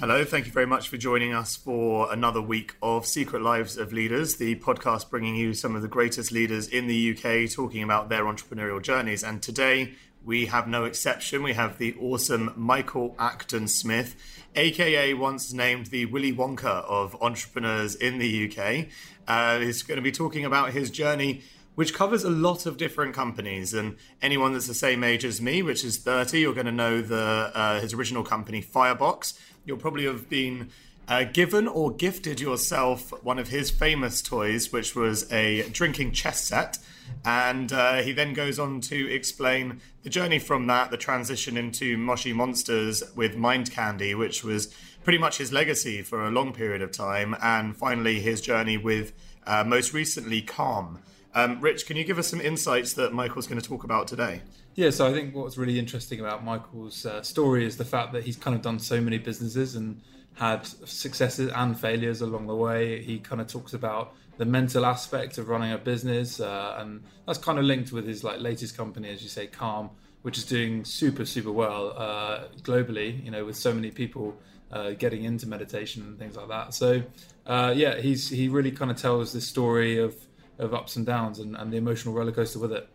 Hello, thank you very much for joining us for another week of Secret Lives of Leaders, the podcast bringing you some of the greatest leaders in the UK talking about their entrepreneurial journeys. And today we have no exception. We have the awesome Michael Acton Smith, aka once named the Willy Wonka of entrepreneurs in the UK. Uh, he's going to be talking about his journey which covers a lot of different companies. And anyone that's the same age as me, which is 30, you're going to know the uh, his original company, Firebox. You'll probably have been uh, given or gifted yourself one of his famous toys, which was a drinking chess set. And uh, he then goes on to explain the journey from that, the transition into Moshi Monsters with Mind Candy, which was pretty much his legacy for a long period of time, and finally his journey with uh, most recently Calm. Um, Rich, can you give us some insights that Michael's going to talk about today? Yeah, so I think what's really interesting about Michael's uh, story is the fact that he's kind of done so many businesses and had successes and failures along the way. He kind of talks about the mental aspect of running a business, uh, and that's kind of linked with his like latest company, as you say, Calm, which is doing super super well uh, globally. You know, with so many people uh, getting into meditation and things like that. So uh, yeah, he's he really kind of tells this story of of ups and downs and, and the emotional roller coaster with it.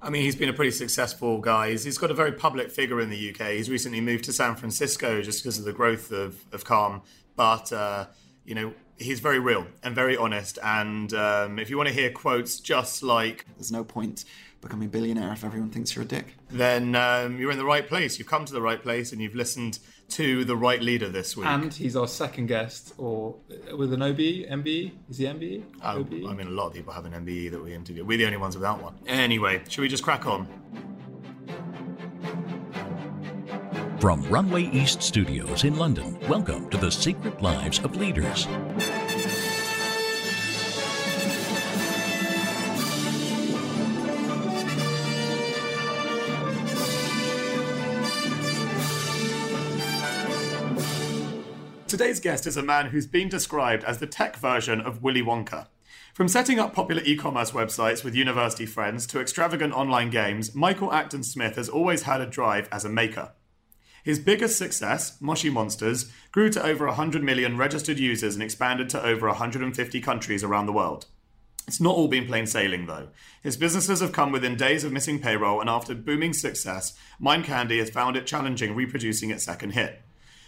I mean, he's been a pretty successful guy. He's, he's got a very public figure in the UK. He's recently moved to San Francisco just because of the growth of, of Calm. But, uh, you know, he's very real and very honest. And um, if you want to hear quotes just like, There's no point becoming a billionaire if everyone thinks you're a dick. Then um, you're in the right place. You've come to the right place and you've listened to the right leader this week. And he's our second guest, or uh, with an OBE, MBE? Is he MBE? Oh, I mean, a lot of people have an MBE that we interview. We're the only ones without one. Anyway, should we just crack on? From Runway East Studios in London, welcome to the Secret Lives of Leaders. Today's guest is a man who's been described as the tech version of Willy Wonka. From setting up popular e commerce websites with university friends to extravagant online games, Michael Acton Smith has always had a drive as a maker. His biggest success, Moshi Monsters, grew to over 100 million registered users and expanded to over 150 countries around the world. It's not all been plain sailing, though. His businesses have come within days of missing payroll, and after booming success, Mind Candy has found it challenging reproducing its second hit.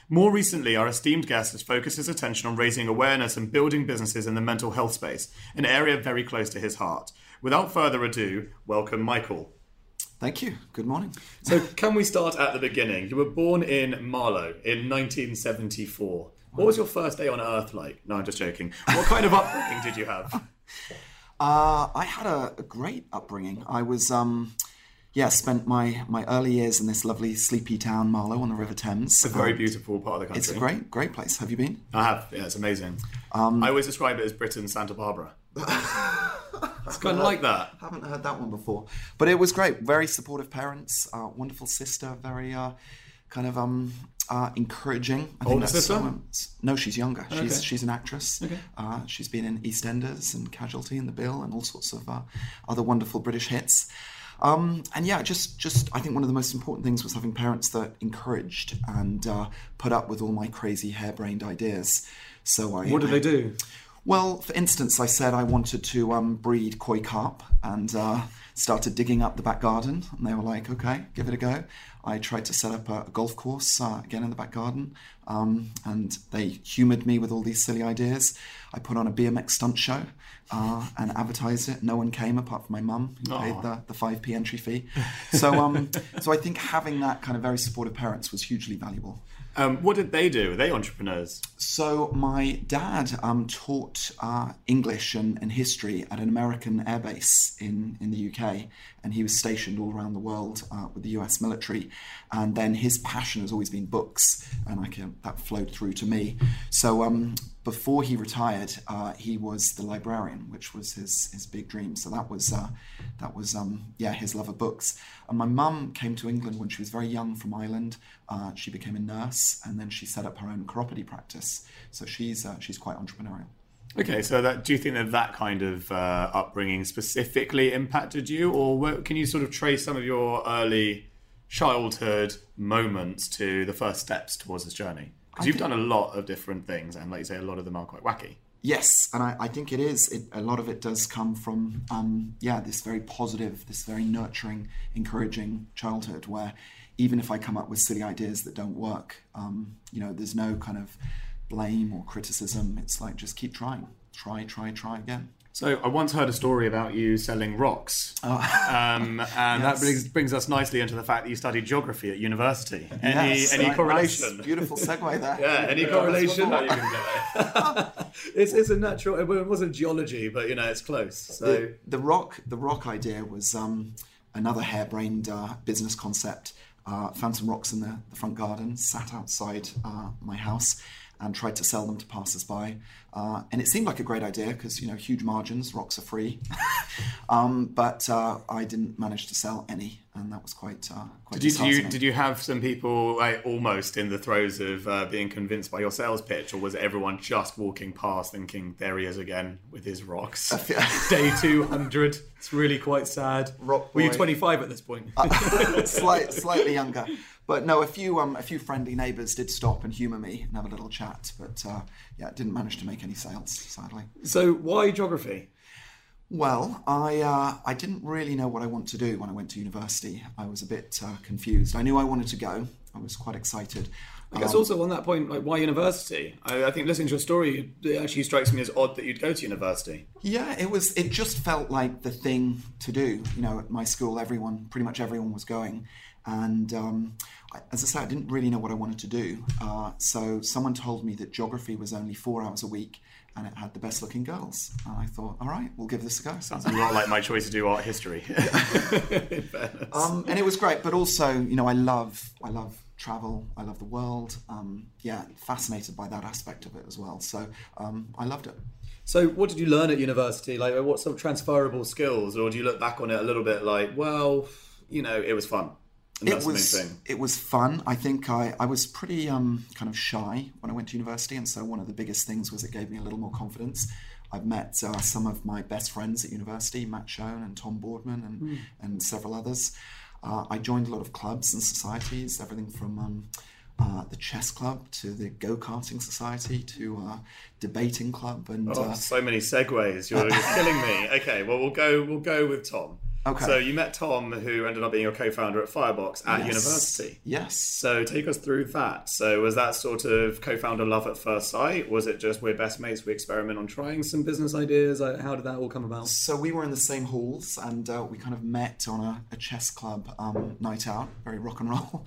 More recently, our esteemed guest has focused his attention on raising awareness and building businesses in the mental health space, an area very close to his heart. Without further ado, welcome Michael. Thank you. Good morning. So, can we start at the beginning? You were born in Marlow in 1974. What was your first day on Earth like? No, I'm just joking. What kind of upbringing did you have? Uh, I had a, a great upbringing. I was, um, yeah, spent my, my early years in this lovely sleepy town, Marlow, on the River Thames. It's a very Um, beautiful part of the country. It's a great, great place. Have you been? I have. Yeah, it's amazing. I always describe it as Britain's Santa Barbara. it's kind of like that. Haven't heard that one before, but it was great. Very supportive parents, uh, wonderful sister, very uh, kind of um, uh, encouraging. I Older that's sister? no, she's younger. She's Okay. she's an actress. Okay. Uh, she's been in EastEnders and Casualty and The Bill and all sorts of uh, other wonderful British hits. Um, and yeah, just just I think one of the most important things was having parents that encouraged and uh, put up with all my crazy harebrained ideas. So I What did I- they do? Well, for instance, I said I wanted to um, breed koi carp and uh, started digging up the back garden. And they were like, okay, give it a go. I tried to set up a, a golf course uh, again in the back garden. Um, and they humoured me with all these silly ideas. I put on a BMX stunt show uh, and advertised it. No one came apart from my mum, who paid the, the 5p entry fee. So, um, so I think having that kind of very supportive parents was hugely valuable. Um, what did they do? Were they entrepreneurs? So my dad um, taught uh, English and, and history at an American airbase in, in the UK, and he was stationed all around the world uh, with the US military. And then his passion has always been books, and I can, that flowed through to me. So um, before he retired, uh, he was the librarian, which was his, his big dream. So that was uh, that was um, yeah his love of books. And my mum came to England when she was very young from Ireland. Uh, she became a nurse, and then she set up her own chiropody practice. So she's uh, she's quite entrepreneurial. Okay, so that do you think that that kind of uh, upbringing specifically impacted you, or can you sort of trace some of your early childhood moments to the first steps towards this journey? Because you've done a lot of different things, and like you say, a lot of them are quite wacky. Yes, and I, I think it is. It, a lot of it does come from, um, yeah, this very positive, this very nurturing, encouraging childhood where even if I come up with silly ideas that don't work, um, you know, there's no kind of blame or criticism. It's like just keep trying, try, try, try again. So I once heard a story about you selling rocks, oh. um, and yes. that brings, brings, us nicely into the fact that you studied geography at university. Any yes, any correlation? Nice, beautiful segue there. yeah, any correlation? it's, it's a natural. It wasn't geology, but you know it's close. So the, the rock the rock idea was um, another harebrained uh, business concept. Uh, found some rocks in the, the front garden, sat outside uh, my house and tried to sell them to passers-by. Uh, and it seemed like a great idea because you know huge margins, rocks are free. um, but uh, I didn't manage to sell any, and that was quite uh, quite. Did you, did you, did you have some people like, almost in the throes of uh, being convinced by your sales pitch, or was everyone just walking past thinking there he is again with his rocks? Day two hundred. It's really quite sad. Rock Were you twenty five at this point? Slight, slightly younger. But no, a few um, a few friendly neighbours did stop and humour me and have a little chat. But uh, yeah, didn't manage to make any sales, sadly. So why geography? Well, I uh, I didn't really know what I want to do when I went to university. I was a bit uh, confused. I knew I wanted to go. I was quite excited. I guess um, also on that point, like why university? I, I, think listening to your story, it actually strikes me as odd that you'd go to university. Yeah, it was. It just felt like the thing to do. You know, at my school, everyone, pretty much everyone, was going, and um, as I say, I didn't really know what I wanted to do. Uh, so someone told me that geography was only four hours a week and it had the best looking girls. And I thought, all right, we'll give this a go. Sounds a lot like my choice to do art history. um, and it was great, but also, you know, I love, I love travel. I love the world. Um, yeah, fascinated by that aspect of it as well. So um, I loved it. So, what did you learn at university? Like, what sort of transferable skills, or do you look back on it a little bit like, well, you know, it was fun? It was it was fun. I think I, I was pretty um, kind of shy when I went to university, and so one of the biggest things was it gave me a little more confidence. I've met uh, some of my best friends at university, Matt Schoen and Tom Boardman, and mm. and several others. Uh, I joined a lot of clubs and societies, everything from um, uh, the chess club to the go karting society to uh, debating club, and oh, uh, so many segues. You're, you're killing me. Okay, well we'll go we'll go with Tom. Okay. So you met Tom, who ended up being your co-founder at Firebox at yes. university. Yes. So take us through that. So was that sort of co-founder love at first sight? Was it just we're best mates, we experiment on trying some business ideas? How did that all come about? So we were in the same halls, and uh, we kind of met on a, a chess club um, night out, very rock and roll,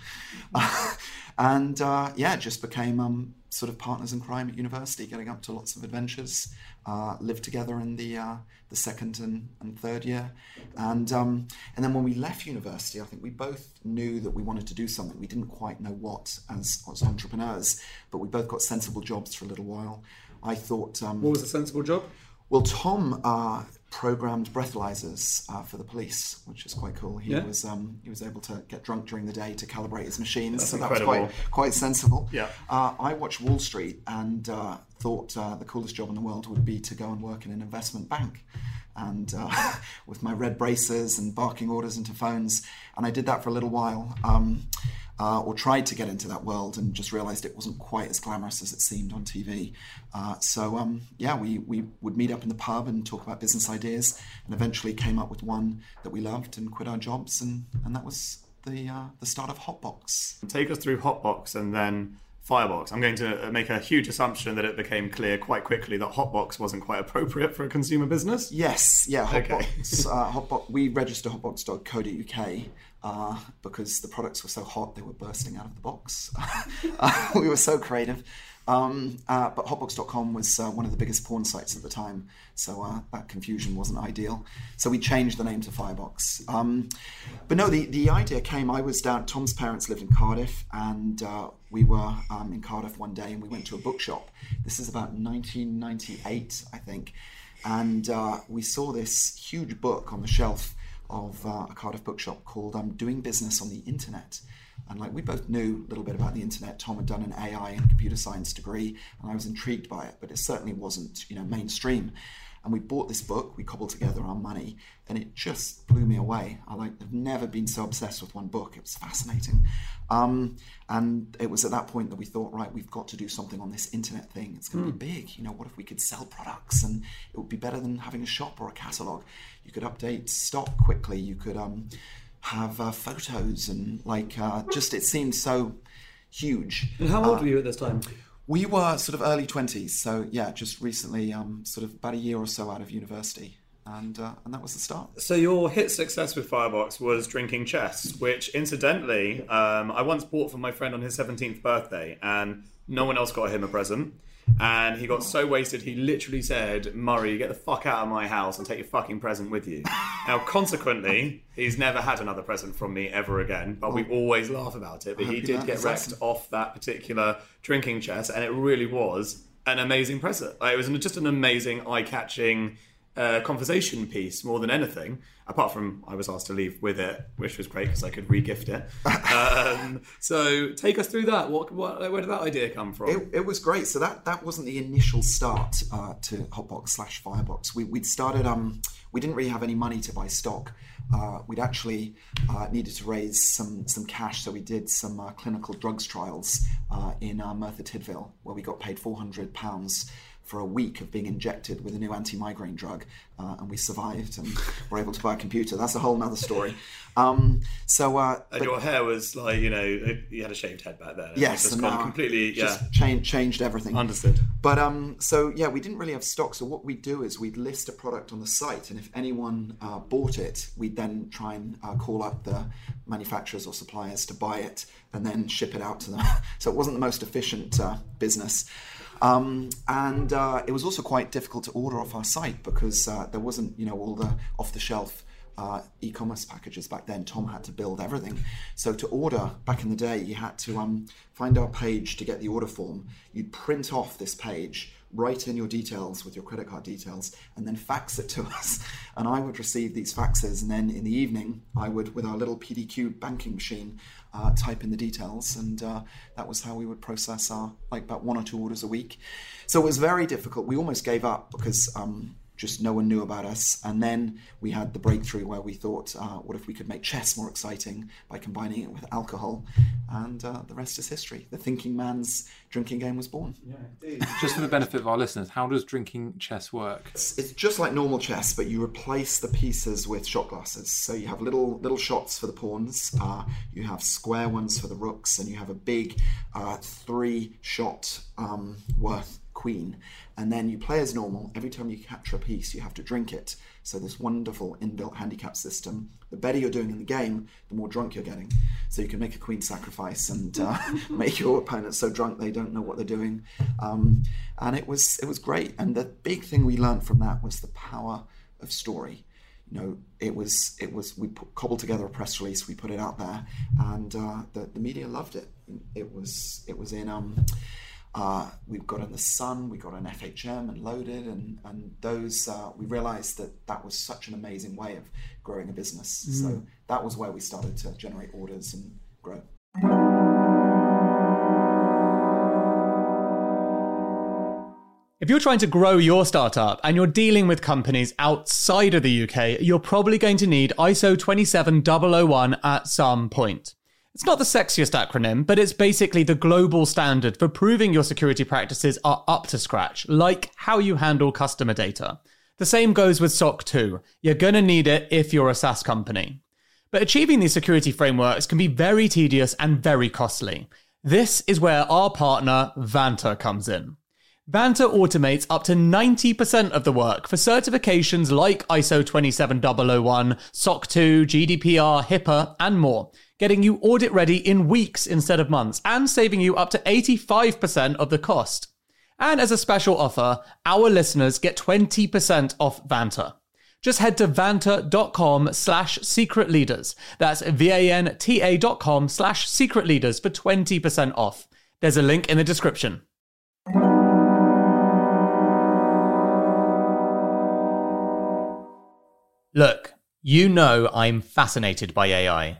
and uh, yeah, just became um, sort of partners in crime at university, getting up to lots of adventures uh, lived together in the uh, the second and, and third year, and um, and then when we left university, I think we both knew that we wanted to do something. We didn't quite know what as as entrepreneurs, but we both got sensible jobs for a little while. I thought. Um, what was a sensible job? Well, Tom uh, programmed breathalyzers uh, for the police, which is quite cool. He yeah. was um, he was able to get drunk during the day to calibrate his machines, That's so incredible. that was quite quite sensible. Yeah. Uh, I watched Wall Street and uh, thought uh, the coolest job in the world would be to go and work in an investment bank, and uh, with my red braces and barking orders into phones, and I did that for a little while. Um, uh, or tried to get into that world and just realized it wasn't quite as glamorous as it seemed on TV. Uh, so um, yeah, we, we would meet up in the pub and talk about business ideas, and eventually came up with one that we loved and quit our jobs, and, and that was the uh, the start of Hotbox. Take us through Hotbox and then Firebox. I'm going to make a huge assumption that it became clear quite quickly that Hotbox wasn't quite appropriate for a consumer business. Yes, yeah, Hotbox. Okay. uh, Hotbox. We registered hotbox.co.uk uh, because the products were so hot they were bursting out of the box. uh, we were so creative. Um, uh, but hotbox.com was uh, one of the biggest porn sites at the time, so uh, that confusion wasn't ideal. So we changed the name to Firebox. Um, but no, the, the idea came. I was down. Tom's parents lived in Cardiff, and uh, we were um, in Cardiff one day, and we went to a bookshop. This is about 1998, I think, and uh, we saw this huge book on the shelf of uh, a Cardiff bookshop called um, "Doing Business on the Internet." And like we both knew a little bit about the internet. Tom had done an AI and computer science degree, and I was intrigued by it, but it certainly wasn't, you know, mainstream. And we bought this book, we cobbled together our money, and it just blew me away. I like have never been so obsessed with one book. It was fascinating. Um, and it was at that point that we thought, right, we've got to do something on this internet thing. It's going to mm. be big. You know, what if we could sell products and it would be better than having a shop or a catalog? You could update stock quickly. You could um, have uh, photos and like uh, just it seemed so huge. And how old uh, were you at this time? We were sort of early 20s, so yeah, just recently, um, sort of about a year or so out of university. And, uh, and that was the start. So your hit success with Firebox was drinking chess, which incidentally um, I once bought for my friend on his 17th birthday, and no one else got him a present and he got so wasted he literally said, "Murray, get the fuck out of my house and take your fucking present with you." now, consequently, he's never had another present from me ever again. But we always laugh about it. But he did get wrecked awesome. off that particular drinking chess, and it really was an amazing present. Like, it was just an amazing, eye-catching uh, conversation piece more than anything. Apart from I was asked to leave with it, which was great because I could regift it. um, so take us through that. What, what, where did that idea come from? It, it was great. So that that wasn't the initial start uh, to Hotbox slash Firebox. We, would started. Um, we didn't really have any money to buy stock. Uh, we'd actually uh, needed to raise some some cash, so we did some uh, clinical drugs trials uh, in uh, Merthyr Tydfil, where we got paid four hundred pounds for a week of being injected with a new anti-migraine drug, uh, and we survived and were able to buy a computer. That's a whole other story. Um, so, uh, and but, your hair was like you know you had a shaved head back then. Yes, gone completely. Yeah, changed changed everything. Understood. But um, so yeah, we didn't really have stock. So what we'd do is we'd list a product on the site, and if anyone uh, bought it, we'd then try and uh, call up the manufacturers or suppliers to buy it and then ship it out to them. so it wasn't the most efficient uh, business. Um, and uh, it was also quite difficult to order off our site because uh, there wasn't, you know, all the off-the-shelf uh, e-commerce packages back then. Tom had to build everything. So to order back in the day, you had to um, find our page to get the order form. You'd print off this page, write in your details with your credit card details, and then fax it to us. And I would receive these faxes, and then in the evening, I would, with our little PDQ banking machine, uh, type in the details, and uh, that was how we would process our like about one or two orders a week. So it was very difficult. We almost gave up because um, just no one knew about us. And then we had the breakthrough where we thought, uh, what if we could make chess more exciting by combining it with alcohol? And uh, the rest is history. The thinking man's drinking game was born. Yeah, just for the benefit of our listeners, how does drinking chess work? It's, it's, just like normal chess, but you replace the pieces with shot glasses. So you have little little shots for the pawns, uh, you have square ones for the rooks, and you have a big uh, three shot um, worth queen. And then you play as normal. Every time you capture a piece, you have to drink it. So this wonderful inbuilt handicap system. The better you're doing in the game, the more drunk you're getting. So you can make a queen sacrifice and uh, make your opponent so drunk they don't know what they're doing. Um, and it was it was great. And the big thing we learned from that was the power of story. You know, it was it was we put, cobbled together a press release, we put it out there, and uh, the the media loved it. It was it was in um, uh, we got in the Sun, we got an FHM and loaded, and and those uh, we realised that that was such an amazing way of growing a business. Mm. So that was where we started to generate orders and grow. If you're trying to grow your startup and you're dealing with companies outside of the UK, you're probably going to need ISO 27001 at some point. It's not the sexiest acronym, but it's basically the global standard for proving your security practices are up to scratch, like how you handle customer data. The same goes with SOC 2. You're going to need it if you're a SaaS company. But achieving these security frameworks can be very tedious and very costly. This is where our partner, Vanta, comes in. Vanta automates up to 90% of the work for certifications like ISO 27001, SOC 2, GDPR, HIPAA, and more getting you audit ready in weeks instead of months, and saving you up to 85% of the cost. And as a special offer, our listeners get 20% off Vanta. Just head to vanta.com slash secret leaders. That's V-A-N-T-A dot com slash secret leaders for 20% off. There's a link in the description. Look, you know I'm fascinated by AI.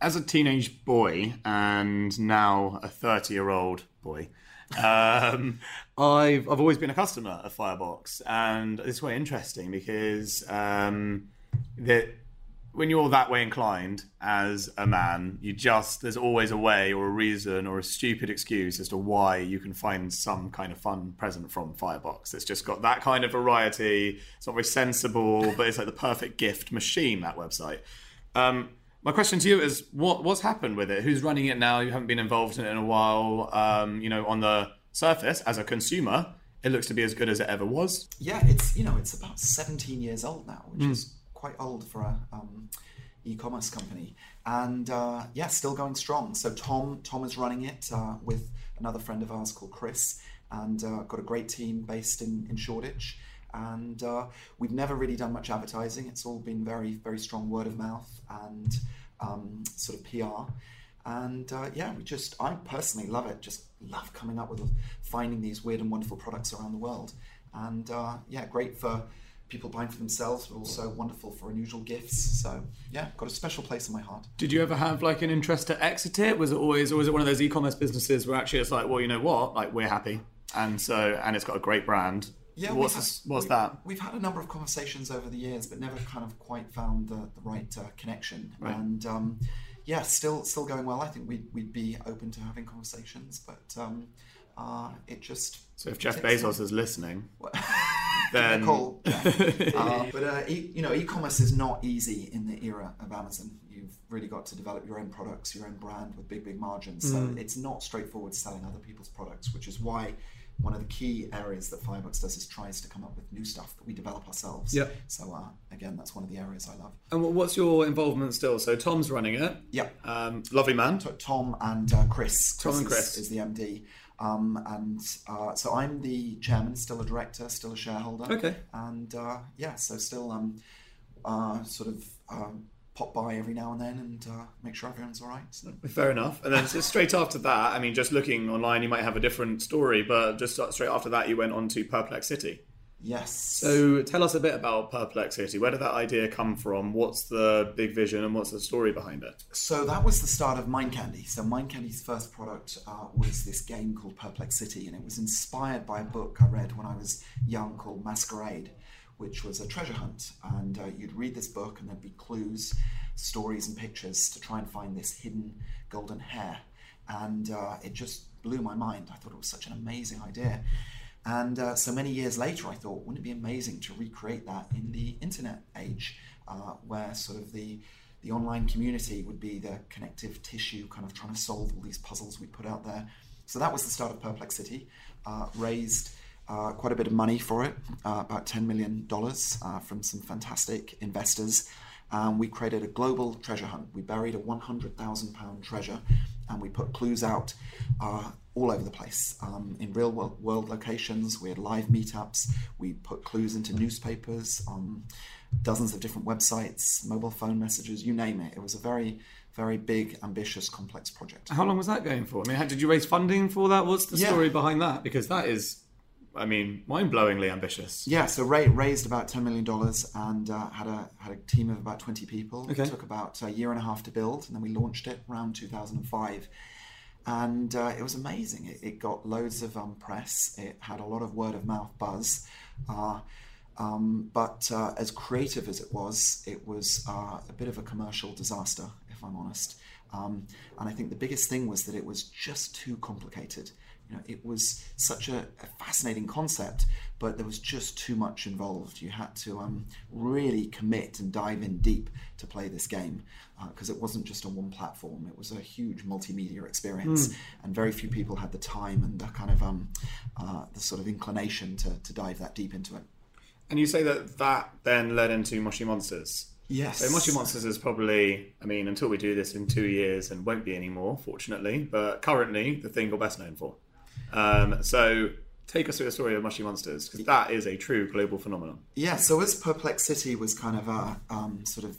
as a teenage boy and now a 30 year old boy, um, I've, I've always been a customer of Firebox. And it's quite interesting because um, that when you're that way inclined as a man, you just, there's always a way or a reason or a stupid excuse as to why you can find some kind of fun present from Firebox. It's just got that kind of variety. It's not very sensible, but it's like the perfect gift machine, that website. Um, my question to you is what what's happened with it? Who's running it now? You haven't been involved in it in a while. Um, you know, on the surface, as a consumer, it looks to be as good as it ever was. Yeah, it's you know it's about 17 years old now, which mm. is quite old for a um, e-commerce company, and uh, yeah, still going strong. So Tom Tom is running it uh, with another friend of ours called Chris, and uh, got a great team based in in Shoreditch and uh, we've never really done much advertising. It's all been very, very strong word of mouth and um, sort of PR. And uh, yeah, we just, I personally love it. Just love coming up with finding these weird and wonderful products around the world. And uh, yeah, great for people buying for themselves, but also wonderful for unusual gifts. So yeah, got a special place in my heart. Did you ever have like an interest to exit it? Was it always, or was it one of those e-commerce businesses where actually it's like, well, you know what, like we're happy, and so and it's got a great brand, yeah, what's, had, what's we, that? We've had a number of conversations over the years, but never kind of quite found the, the right uh, connection. Right. And um, yeah, still still going well. I think we'd, we'd be open to having conversations, but um, uh, it just. So if Jeff Bezos is listening, then call. Yeah. uh, but uh, e- you know, e-commerce is not easy in the era of Amazon. You've really got to develop your own products, your own brand with big big margins. So mm. it's not straightforward selling other people's products, which is why one of the key areas that Firebox does is tries to come up with new stuff that we develop ourselves. Yeah. So uh, again, that's one of the areas I love. And what's your involvement still? So Tom's running it. Yeah. Um, lovely man. Tom and uh, Chris. Tom and Chris is, is the MD. Um, and uh, so I'm the chairman, still a director, still a shareholder. Okay. And uh, yeah, so still um, uh, sort of um, pop by every now and then and uh, make sure everyone's all right. So. Fair enough. And then straight after that, I mean, just looking online, you might have a different story, but just straight after that, you went on to Perplex City. Yes. So tell us a bit about Perplex City. Where did that idea come from? What's the big vision and what's the story behind it? So that was the start of Mind Candy. So Mind Candy's first product uh, was this game called Perplex City, and it was inspired by a book I read when I was young called Masquerade which was a treasure hunt. And uh, you'd read this book, and there'd be clues, stories, and pictures to try and find this hidden golden hare. And uh, it just blew my mind. I thought it was such an amazing idea. And uh, so many years later, I thought, wouldn't it be amazing to recreate that in the internet age, uh, where sort of the the online community would be the connective tissue, kind of trying to solve all these puzzles we put out there. So that was the start of Perplex City. Uh, raised uh, quite a bit of money for it, uh, about $10 million uh, from some fantastic investors. Um, we created a global treasure hunt. We buried a £100,000 treasure and we put clues out uh, all over the place um, in real world, world, locations. We had live meetups. We put clues into newspapers, on dozens of different websites, mobile phone messages, you name it. It was a very very big, ambitious, complex project. How long was that going for? I mean, how, did you raise funding for that? What's the yeah. story behind that? Because that is I mean, mind-blowingly ambitious. Yeah, so Ray raised about ten million dollars and uh, had a had a team of about twenty people. Okay. It took about a year and a half to build, and then we launched it around two thousand and five. And uh, it was amazing. It, it got loads of um, press. It had a lot of word of mouth buzz. Uh, um, but uh, as creative as it was, it was uh, a bit of a commercial disaster, if I'm honest. Um, and I think the biggest thing was that it was just too complicated. You know, it was such a, a fascinating concept, but there was just too much involved. You had to um, really commit and dive in deep to play this game because uh, it wasn't just on one platform. It was a huge multimedia experience, mm. and very few people had the time and the kind of um, uh, the sort of inclination to, to dive that deep into it. And you say that that then led into Moshi Monsters. Yes. So Moshi Monsters is probably, I mean, until we do this in two years and won't be anymore, fortunately, but currently the thing you're best known for. Um, so take us through the story of Moshi Monsters because that is a true global phenomenon. Yeah. So as Perplex City was kind of a um, sort of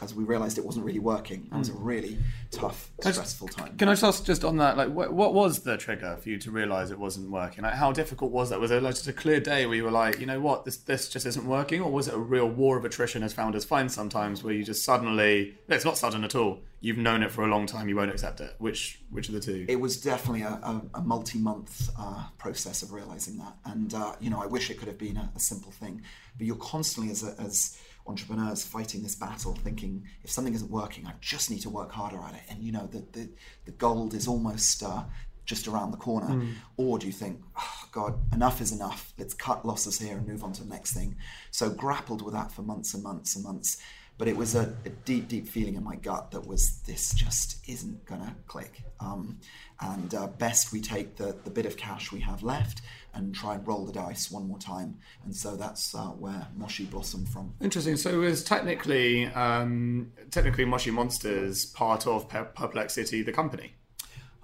as we realised it wasn't really working. That was a hmm. really tough, stressful time. Can I just ask just on that, like, what, what was the trigger for you to realise it wasn't working? Like, how difficult was that? Was it like just a clear day where you were like, you know what, this this just isn't working, or was it a real war of attrition as founders find sometimes, where you just suddenly, it's not sudden at all. You've known it for a long time, you won't accept it. Which which of the two? It was definitely a, a, a multi-month uh, process of realising that, and uh, you know, I wish it could have been a, a simple thing, but you're constantly as as entrepreneurs fighting this battle, thinking if something isn't working, I just need to work harder at it. And you know, the the, the gold is almost uh, just around the corner. Mm. Or do you think, oh, God, enough is enough? Let's cut losses here and move on to the next thing. So grappled with that for months and months and months. But it was a, a deep, deep feeling in my gut that was this just isn't gonna click. Um, and uh, best we take the, the bit of cash we have left and try and roll the dice one more time. And so that's uh, where Moshi blossomed from. Interesting. So it was technically um, technically Moshi Monsters part of Perplex City, the company.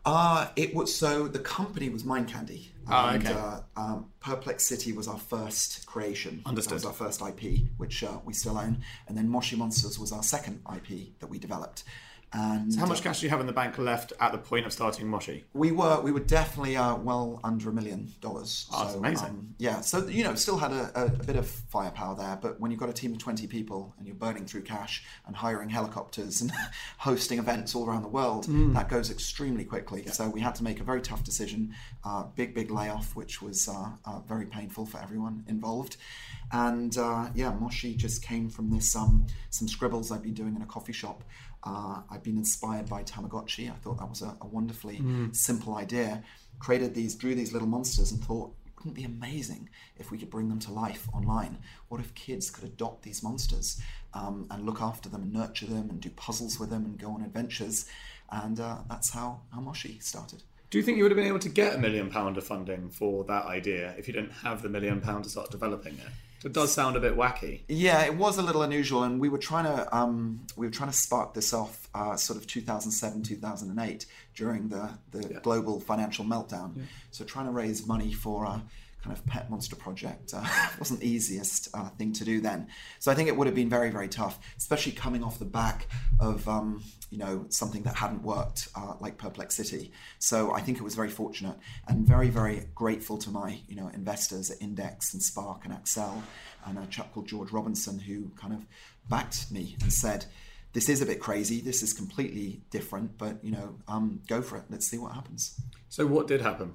Uh, it was so the company was Mind Candy. Oh, and, okay. Uh, um, Perplex City was our first creation. Understood. That was our first IP, which uh, we still own, and then Moshi Monsters was our second IP that we developed. And so how much cash do you have in the bank left at the point of starting Moshi? We were we were definitely uh, well under a million dollars. Oh, so, that's amazing. Um, yeah, so you know, still had a, a, a, bit of firepower there, but when you've got a team of twenty people and you're burning through cash and hiring helicopters and hosting events all around the world, mm. that goes extremely quickly. Yeah. So we had to make a very tough decision, uh, big big layoff, which was uh, uh very painful for everyone involved. And uh, yeah, Moshi just came from this um, some scribbles I'd been doing in a coffee shop uh, I've been inspired by Tamagotchi. I thought that was a, a wonderfully mm. simple idea. Created these, drew these little monsters, and thought, wouldn't it be amazing if we could bring them to life online? What if kids could adopt these monsters um, and look after them and nurture them and do puzzles with them and go on adventures? And uh, that's how, how Moshi started. Do you think you would have been able to get a million pound of funding for that idea if you didn't have the million pound to start developing it? It does sound a bit wacky. Yeah, it was a little unusual, and we were trying to um, we were trying to spark this off uh, sort of 2007 2008 during the the yeah. global financial meltdown. Yeah. So trying to raise money for a kind of pet monster project uh, wasn't the easiest uh, thing to do then. So I think it would have been very very tough, especially coming off the back of um, you know something that hadn't worked uh, like Perplex City. So I think it was very fortunate and very very grateful to my you know investors at Index and Spark and Accel and a chap called George Robinson who kind of backed me and said. This is a bit crazy. This is completely different, but you know, um, go for it. Let's see what happens. So, what did happen?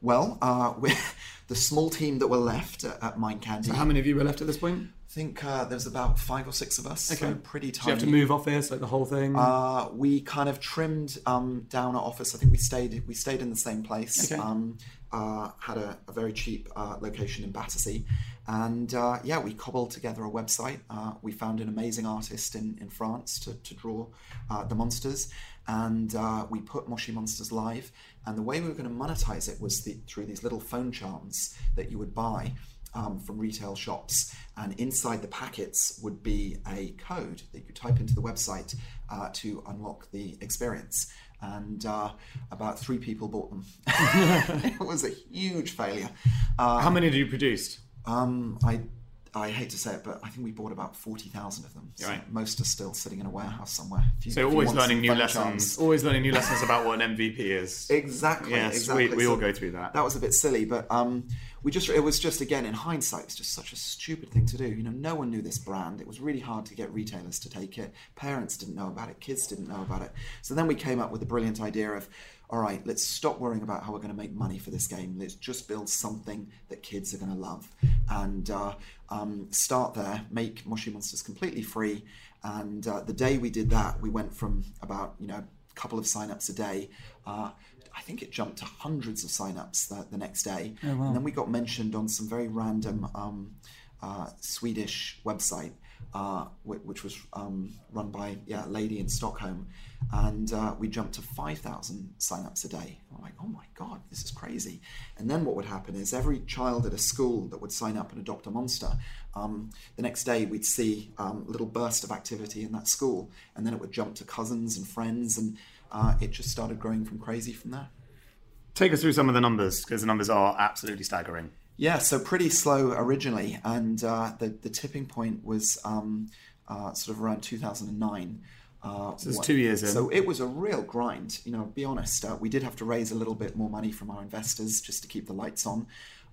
Well, uh, the small team that were left at, at Mind Candy. So how many of you were left at this point? I think uh, there's about five or six of us. Okay, so pretty tiny. So you have to move office, like the whole thing. Uh, we kind of trimmed um, down our office. I think we stayed we stayed in the same place. Okay. Um, uh, had a, a, very cheap uh, location in Battersea, and uh, yeah, we cobbled together a website. Uh, we found an amazing artist in in France to to draw the monsters, and we put Moshi Monsters live. And the way we were going to monetize it was the, through these little phone charms that you would buy um, from retail shops. And inside the packets would be a code that you type into the website uh, to unlock the experience. And uh, about three people bought them. it was a huge failure. Uh, How many did you produce? Um, I I hate to say it, but I think we bought about forty thousand of them. So right. Most are still sitting in a warehouse somewhere. You, so always learning new lessons. Chance. Always learning new lessons about what an MVP is. Exactly. Yes, exactly. we, we so all go through that. That was a bit silly, but um, we just it was just again in hindsight, it's just such a stupid thing to do. You know, no one knew this brand. It was really hard to get retailers to take it. Parents didn't know about it. Kids didn't know about it. So then we came up with the brilliant idea of all right, let's stop worrying about how we're going to make money for this game. Let's just build something that kids are going to love and uh, um, start there, make Moshi Monsters completely free. And uh, the day we did that, we went from about, you know, a couple of signups a day. Uh, I think it jumped to hundreds of signups the, the next day. And then we got mentioned on some very random um, uh, Swedish website, uh, which, was um, run by yeah, a lady in Stockholm. And uh, we jumped to 5,000 signups a day. I'm like, oh my God, this is crazy. And then what would happen is every child at a school that would sign up and adopt a monster, um, the next day we'd see um, a little burst of activity in that school. And then it would jump to cousins and friends. And uh, it just started growing from crazy from there. Take us through some of the numbers because the numbers are absolutely staggering. Yeah, so pretty slow originally, and uh, the the tipping point was um, uh, sort of around 2009. Uh, So it's two years in. So it was a real grind. You know, to be honest, uh, we did have to raise a little bit more money from our investors just to keep the lights on.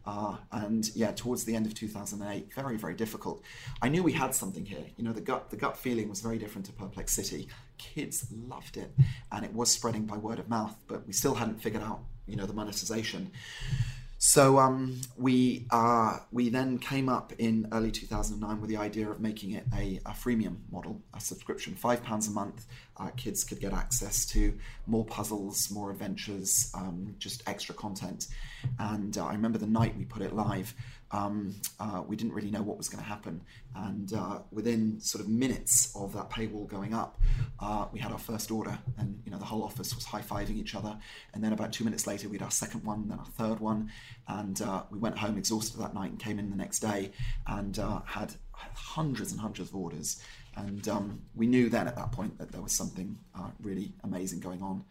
Uh, and yeah, towards the end of 2008, very very difficult. I knew we had something here. You know, the gut the gut feeling was very different to Perplex City. Kids loved it, and it was spreading by word of mouth. But we still hadn't figured out you know the monetization. So um, we uh, we then came up in early 2009 with the idea of making it a, a freemium model, a subscription, five pounds a month. Uh, kids could get access to more puzzles, more adventures, um, just extra content. And uh, I remember the night we put it live, um, uh, we didn't really know what was going to happen. And uh, within sort of minutes of that paywall going up, uh, we had our first order, and you know the whole office was high fiving each other. And then about two minutes later, we had our second one, then our third one, and uh, we went home exhausted that night and came in the next day and uh, had hundreds and hundreds of orders. And um, we knew then at that point that there was something uh, really amazing going on.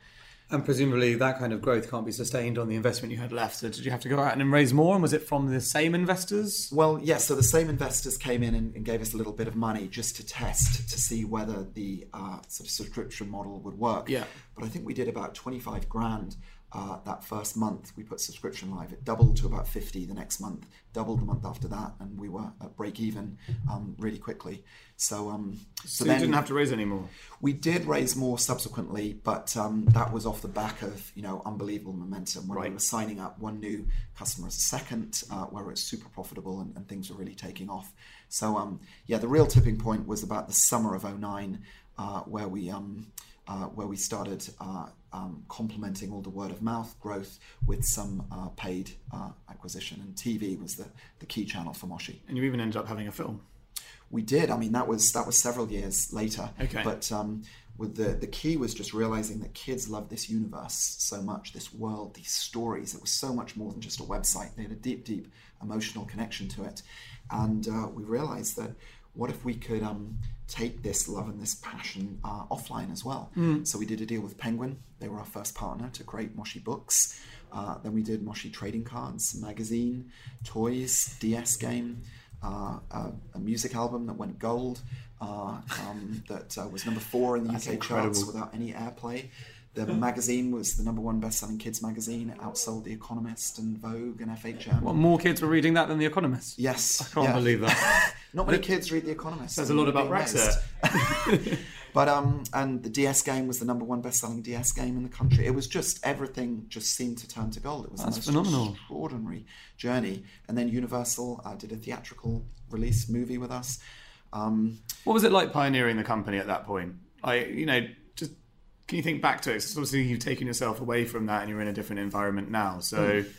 And presumably that kind of growth can't be sustained on the investment you had left. So did you have to go out and raise more? And was it from the same investors? Well, yes. so the same investors came in and, and, gave us a little bit of money just to test to see whether the uh, sort of subscription model would work. Yeah. But I think we did about twenty-five grand uh, that first month we put subscription live. It doubled to about 50 the next month, doubled the month after that, and we were at break even um, really quickly. So, um, so, so then, you didn't have to raise any more. We did raise more subsequently, but um, that was off the back of you know unbelievable momentum when right. we were signing up one new customer as a second, uh, where it was super profitable and, and, things were really taking off. So um, yeah, the real tipping point was about the summer of 09, uh, where we um, uh, where we started uh, um, complementing all the word of mouth growth with some uh, paid uh, acquisition. And TV was the, the key channel for Moshi. And you even ended up having a film. We did. I mean, that was that was several years later. Okay. But um, with the the key was just realizing that kids love this universe so much, this world, these stories. It was so much more than just a website. They had a deep, deep emotional connection to it, and uh, we realized that what if we could um, take this love and this passion uh, offline as well? Mm. So we did a deal with Penguin. They were our first partner to create Moshi books. Uh, then we did Moshi trading cards, magazine, toys, DS game, uh, a music album that went gold, uh, um, that uh, was number four in the UK charts without any airplay. The magazine was the number one best-selling kids magazine. It outsold The Economist and Vogue and FHM. What more kids were reading that than The Economist? Yes, I can't yeah. believe that. Not many kids read The Economist. Says a lot about Brexit. but um, and the DS game was the number one best-selling DS game in the country. It was just everything just seemed to turn to gold. It was That's the most phenomenal. extraordinary journey. And then Universal uh, did a theatrical release movie with us. Um, what was it like pioneering the company at that point? I, you know, can you think back to it? Because obviously you've taken yourself away from that and you're in a different environment now. So mm.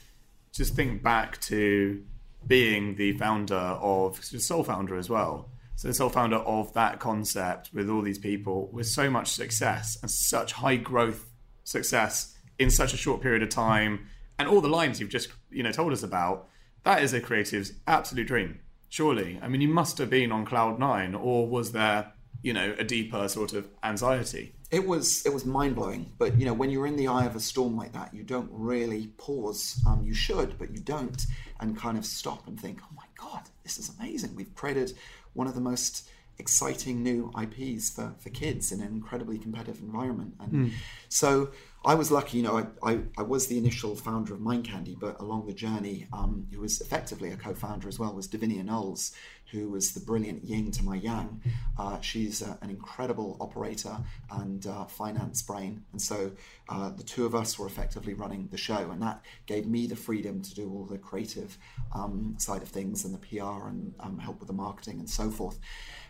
just think back to being the founder of, sole founder as well. So the sole founder of that concept with all these people with so much success and such high growth success in such a short period of time, and all the lines you've just you know told us about. That is a creative's absolute dream. Surely, I mean, you must have been on cloud nine, or was there you know a deeper sort of anxiety? it was it was mind blowing. But you know, when you're in the eye of a storm like that, you don't really pause. Um, you should, but you don't, and kind of stop and think, "Oh my God, this is amazing! We've created one of the most exciting new IPs for, for kids in an incredibly competitive environment." And mm. so I was lucky, you know, I, I, I, was the initial founder of Mind Candy, but along the journey, um, who was effectively a co-founder as well was Divinia Knowles, who was the brilliant yin to my yang. Uh, she's uh, an incredible operator and uh, finance brain. And so uh, the two of us were effectively running the show, and that gave me the freedom to do all the creative um, side of things and the PR and um, help with the marketing and so forth.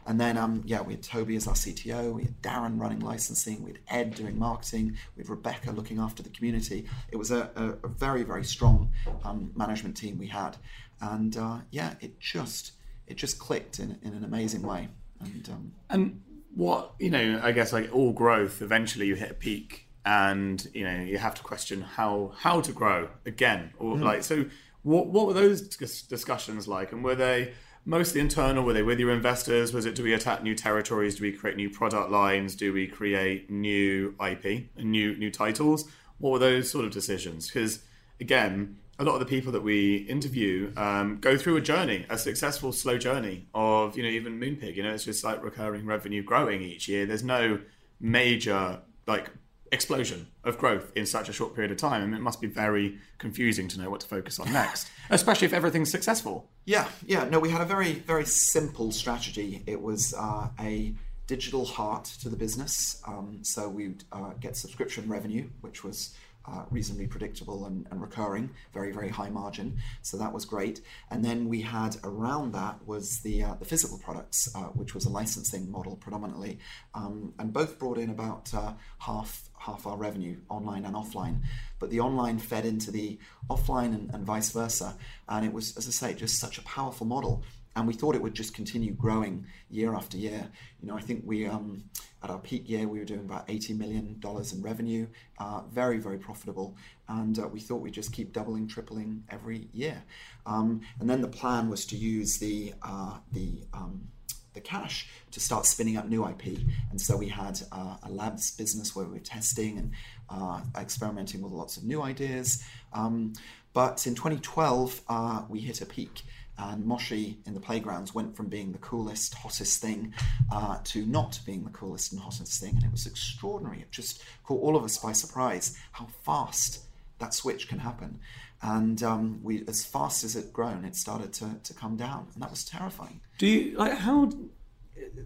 And then, um, yeah, we had Toby as our CTO, we had Darren running licensing, we had Ed doing marketing, we had Rebecca looking after the community. It was a, a, a very, very strong um, management team we had. And uh, yeah, it just it just clicked in, in an amazing way. And, um, and what, you know, I guess like all growth, eventually you hit a peak and, you know, you have to question how, how to grow again. Or mm. like, so what, what were those discussions like? And were they, mostly internal? Were they with your investors? Was it do we attack new territories? Do we create new product lines? Do we create new IP and new new titles? What were those sort of decisions? Because again, a lot of the people that we interview um, go through a journey, a successful slow journey of you know even Moonpig. You know, it's just like recurring revenue growing each year. There's no major like explosion of growth in such a short period of time. I mean, it must be very confusing to know what to focus on next, especially if everything's successful. Yeah, yeah. No, we had a very, very simple strategy. It was uh, a digital heart to the business. Um, so we'd uh, get subscription revenue, which was uh, reasonably predictable and, and, recurring, very very high margin. So that was great. And then we had around that was the uh, the physical products, uh, which was a licensing model predominantly, um, and both brought in about uh, half half our revenue, online and offline. But the online fed into the offline and, and vice versa, and it was, as I say, just such a powerful model and we thought it would just continue growing year after year. You know, I think we um, at our peak year we were doing about eighty million dollars in revenue, uh, very very profitable, and uh, we thought we'd just keep doubling, tripling every year. Um, and then the plan was to use the uh, the um, the cash to start spinning up new IP. And so we had uh, a labs business where we were testing and uh, experimenting with lots of new ideas. Um, but in 2012, uh, we hit a peak and Moshi in the playgrounds went from being the coolest, hottest thing uh, to not being the coolest and hottest thing. And it was extraordinary. It just caught all of us by surprise how fast that switch can happen. And um, we, as fast as it grown, it started to, to come down, and that was terrifying. Do you like how?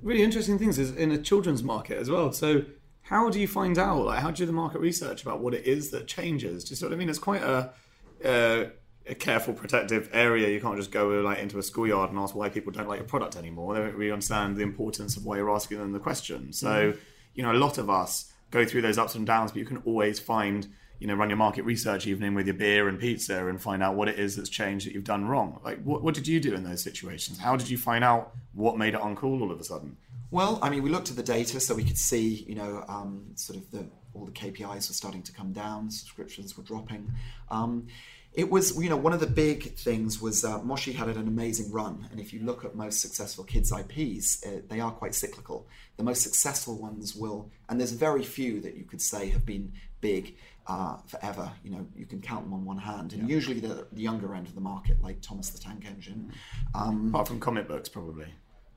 Really interesting things is in a children's market as well. So how do you find out? Like, how do you do the market research about what it is that changes? Do you see what I mean? It's quite a uh, a careful, protective area. You can't just go like into a schoolyard and ask why people don't like your product anymore. They don't really understand the importance of why you're asking them the question. So, mm. you know, a lot of us go through those ups and downs, but you can always find, you know, run your market research evening with your beer and pizza and find out what it is that's changed that you've done wrong. Like, what, what did you do in those situations? How did you find out what made it uncool all of a sudden? Well, I mean, we looked at the data so we could see, you know, um, sort of the all the KPIs were starting to come down, subscriptions were dropping. Um, it was you know one of the big things was uh, Moshi had an amazing run, and if you look at most successful kids IPs, uh, they are quite cyclical. The most successful ones will, and there's very few that you could say have been big uh, forever. You know, you can count them on one hand, and yeah. usually the, the, younger end of the market, like Thomas the Tank Engine. Um, Apart from comic books, probably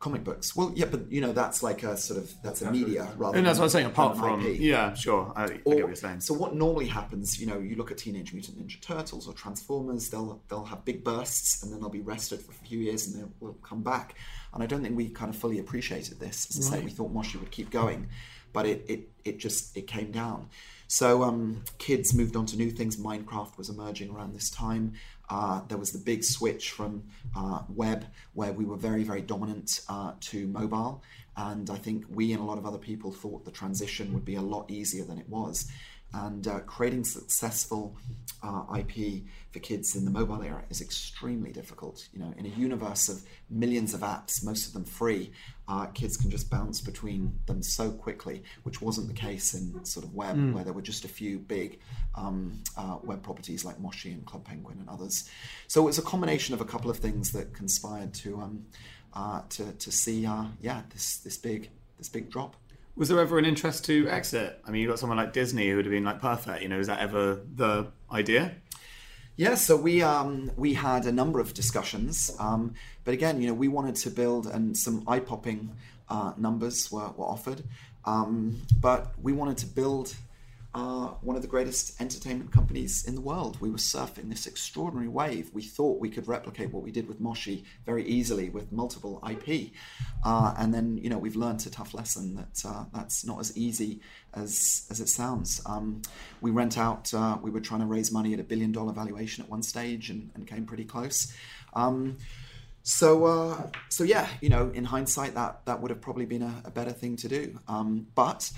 comic books. Well, yeah, but you know that's like a sort of that's a media rather. And that's what I'm saying. Apart from IP. yeah, sure, I, I or, get what you're saying. So what normally happens, you know, you look at Teenage Mutant Ninja Turtles or Transformers. They'll they'll have big bursts and then they'll be rested for a few years and then will come back. And I don't think we kind of fully appreciated this. As I right. say, we thought Moshi would keep going, but it it it just it came down. So um, kids moved on to new things. Minecraft was emerging around this time. Uh, there was the big switch from uh, web, where we were very, very dominant, uh, to mobile. And I think we and a lot of other people thought the transition would be a lot easier than it was and uh, creating successful uh, IP for kids in the mobile era is extremely difficult. You know, in a universe of millions of apps, most of them free, uh, kids can just bounce between them so quickly, which wasn't the case in sort of web, mm. where there were just a few big um, uh, web properties like Moshi and Club Penguin and others. So it was a combination of a couple of things that conspired to um, uh, to to see, uh, yeah, this this big this big drop. Was there ever an interest to exit? I mean, you got someone like Disney who would have been like perfect. You know, is that ever the idea? Yeah, so we um, we had a number of discussions, um, but again, you know, we wanted to build, and some eye-popping uh, numbers were, were offered, um, but we wanted to build uh, one of the greatest entertainment companies in the world. We were surfing this extraordinary wave. We thought we could replicate what we did with Moshi very easily with multiple IP. Uh, and then, you know, we've learned a tough lesson that uh, that's not as easy as, as it sounds. Um, we rent out, uh, we were trying to raise money at a billion dollar valuation at one stage and, and came pretty close. Um, So, uh, so yeah, you know, in hindsight, that that would have probably been a, a better thing to do. Um, but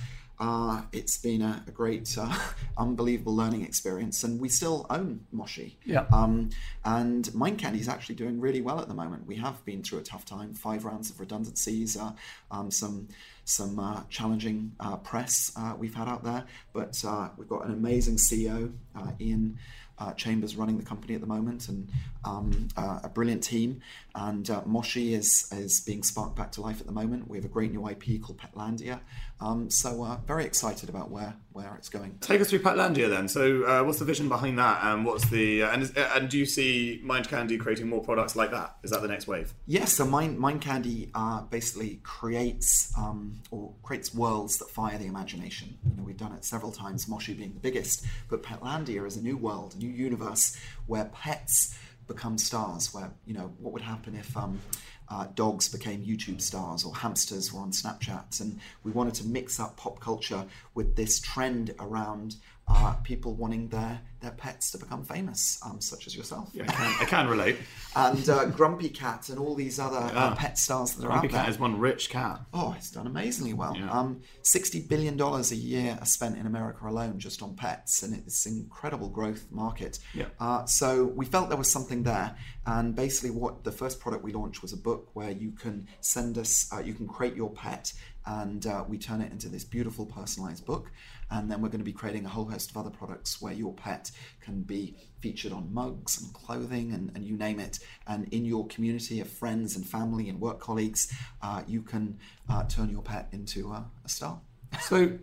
uh, it's been a, a great, uh, unbelievable learning experience, and we still own Moshi. Yeah. Um, and Mind Candy is actually doing really well at the moment. We have been through a tough time, five rounds of redundancies, uh, um, some some uh, challenging uh, press uh, we've had out there, but uh, we've got an amazing CEO, uh, Ian. Uh, Chambers running the company at the moment, and um, uh, a brilliant team. And uh, Moshi is is being sparked back to life at the moment. We have a great new IP called Petlandia. Um, so uh, very excited about where where it's going. Take us through Petlandia then. So, uh, what's the vision behind that, and what's the and is, and do you see Mind Candy creating more products like that? Is that the next wave? Yes, so Mind, Mind Candy uh, basically creates um, or creates worlds that fire the imagination. You know, we've done it several times, Moshi being the biggest, but Petlandia is a new world, a new universe where pets become stars. Where you know what would happen if um, uh, dogs became YouTube stars or hamsters were on Snapchat, and we wanted to mix up pop culture with this trend around uh, people wanting their their pets to become famous, um, such as yourself. I can, I can relate. And uh, Grumpy Cat and all these other uh, pet stars that are Grumpy out there. Grumpy Cat is one rich cat. Oh, it's done amazingly well. Yeah. Um, Sixty billion dollars a year are spent in America alone just on pets, and it's an incredible growth market. Yeah. Uh, so we felt there was something there, and basically, what the first product we launched was a book where you can send us, uh, you can create your pet, and uh, we turn it into this beautiful personalized book. And then we're going to be creating a whole host of other products where your pet can be featured on mugs and clothing and, and you name it. And in your community of friends and family and work colleagues, uh, you can uh, turn your pet into a, a star. So,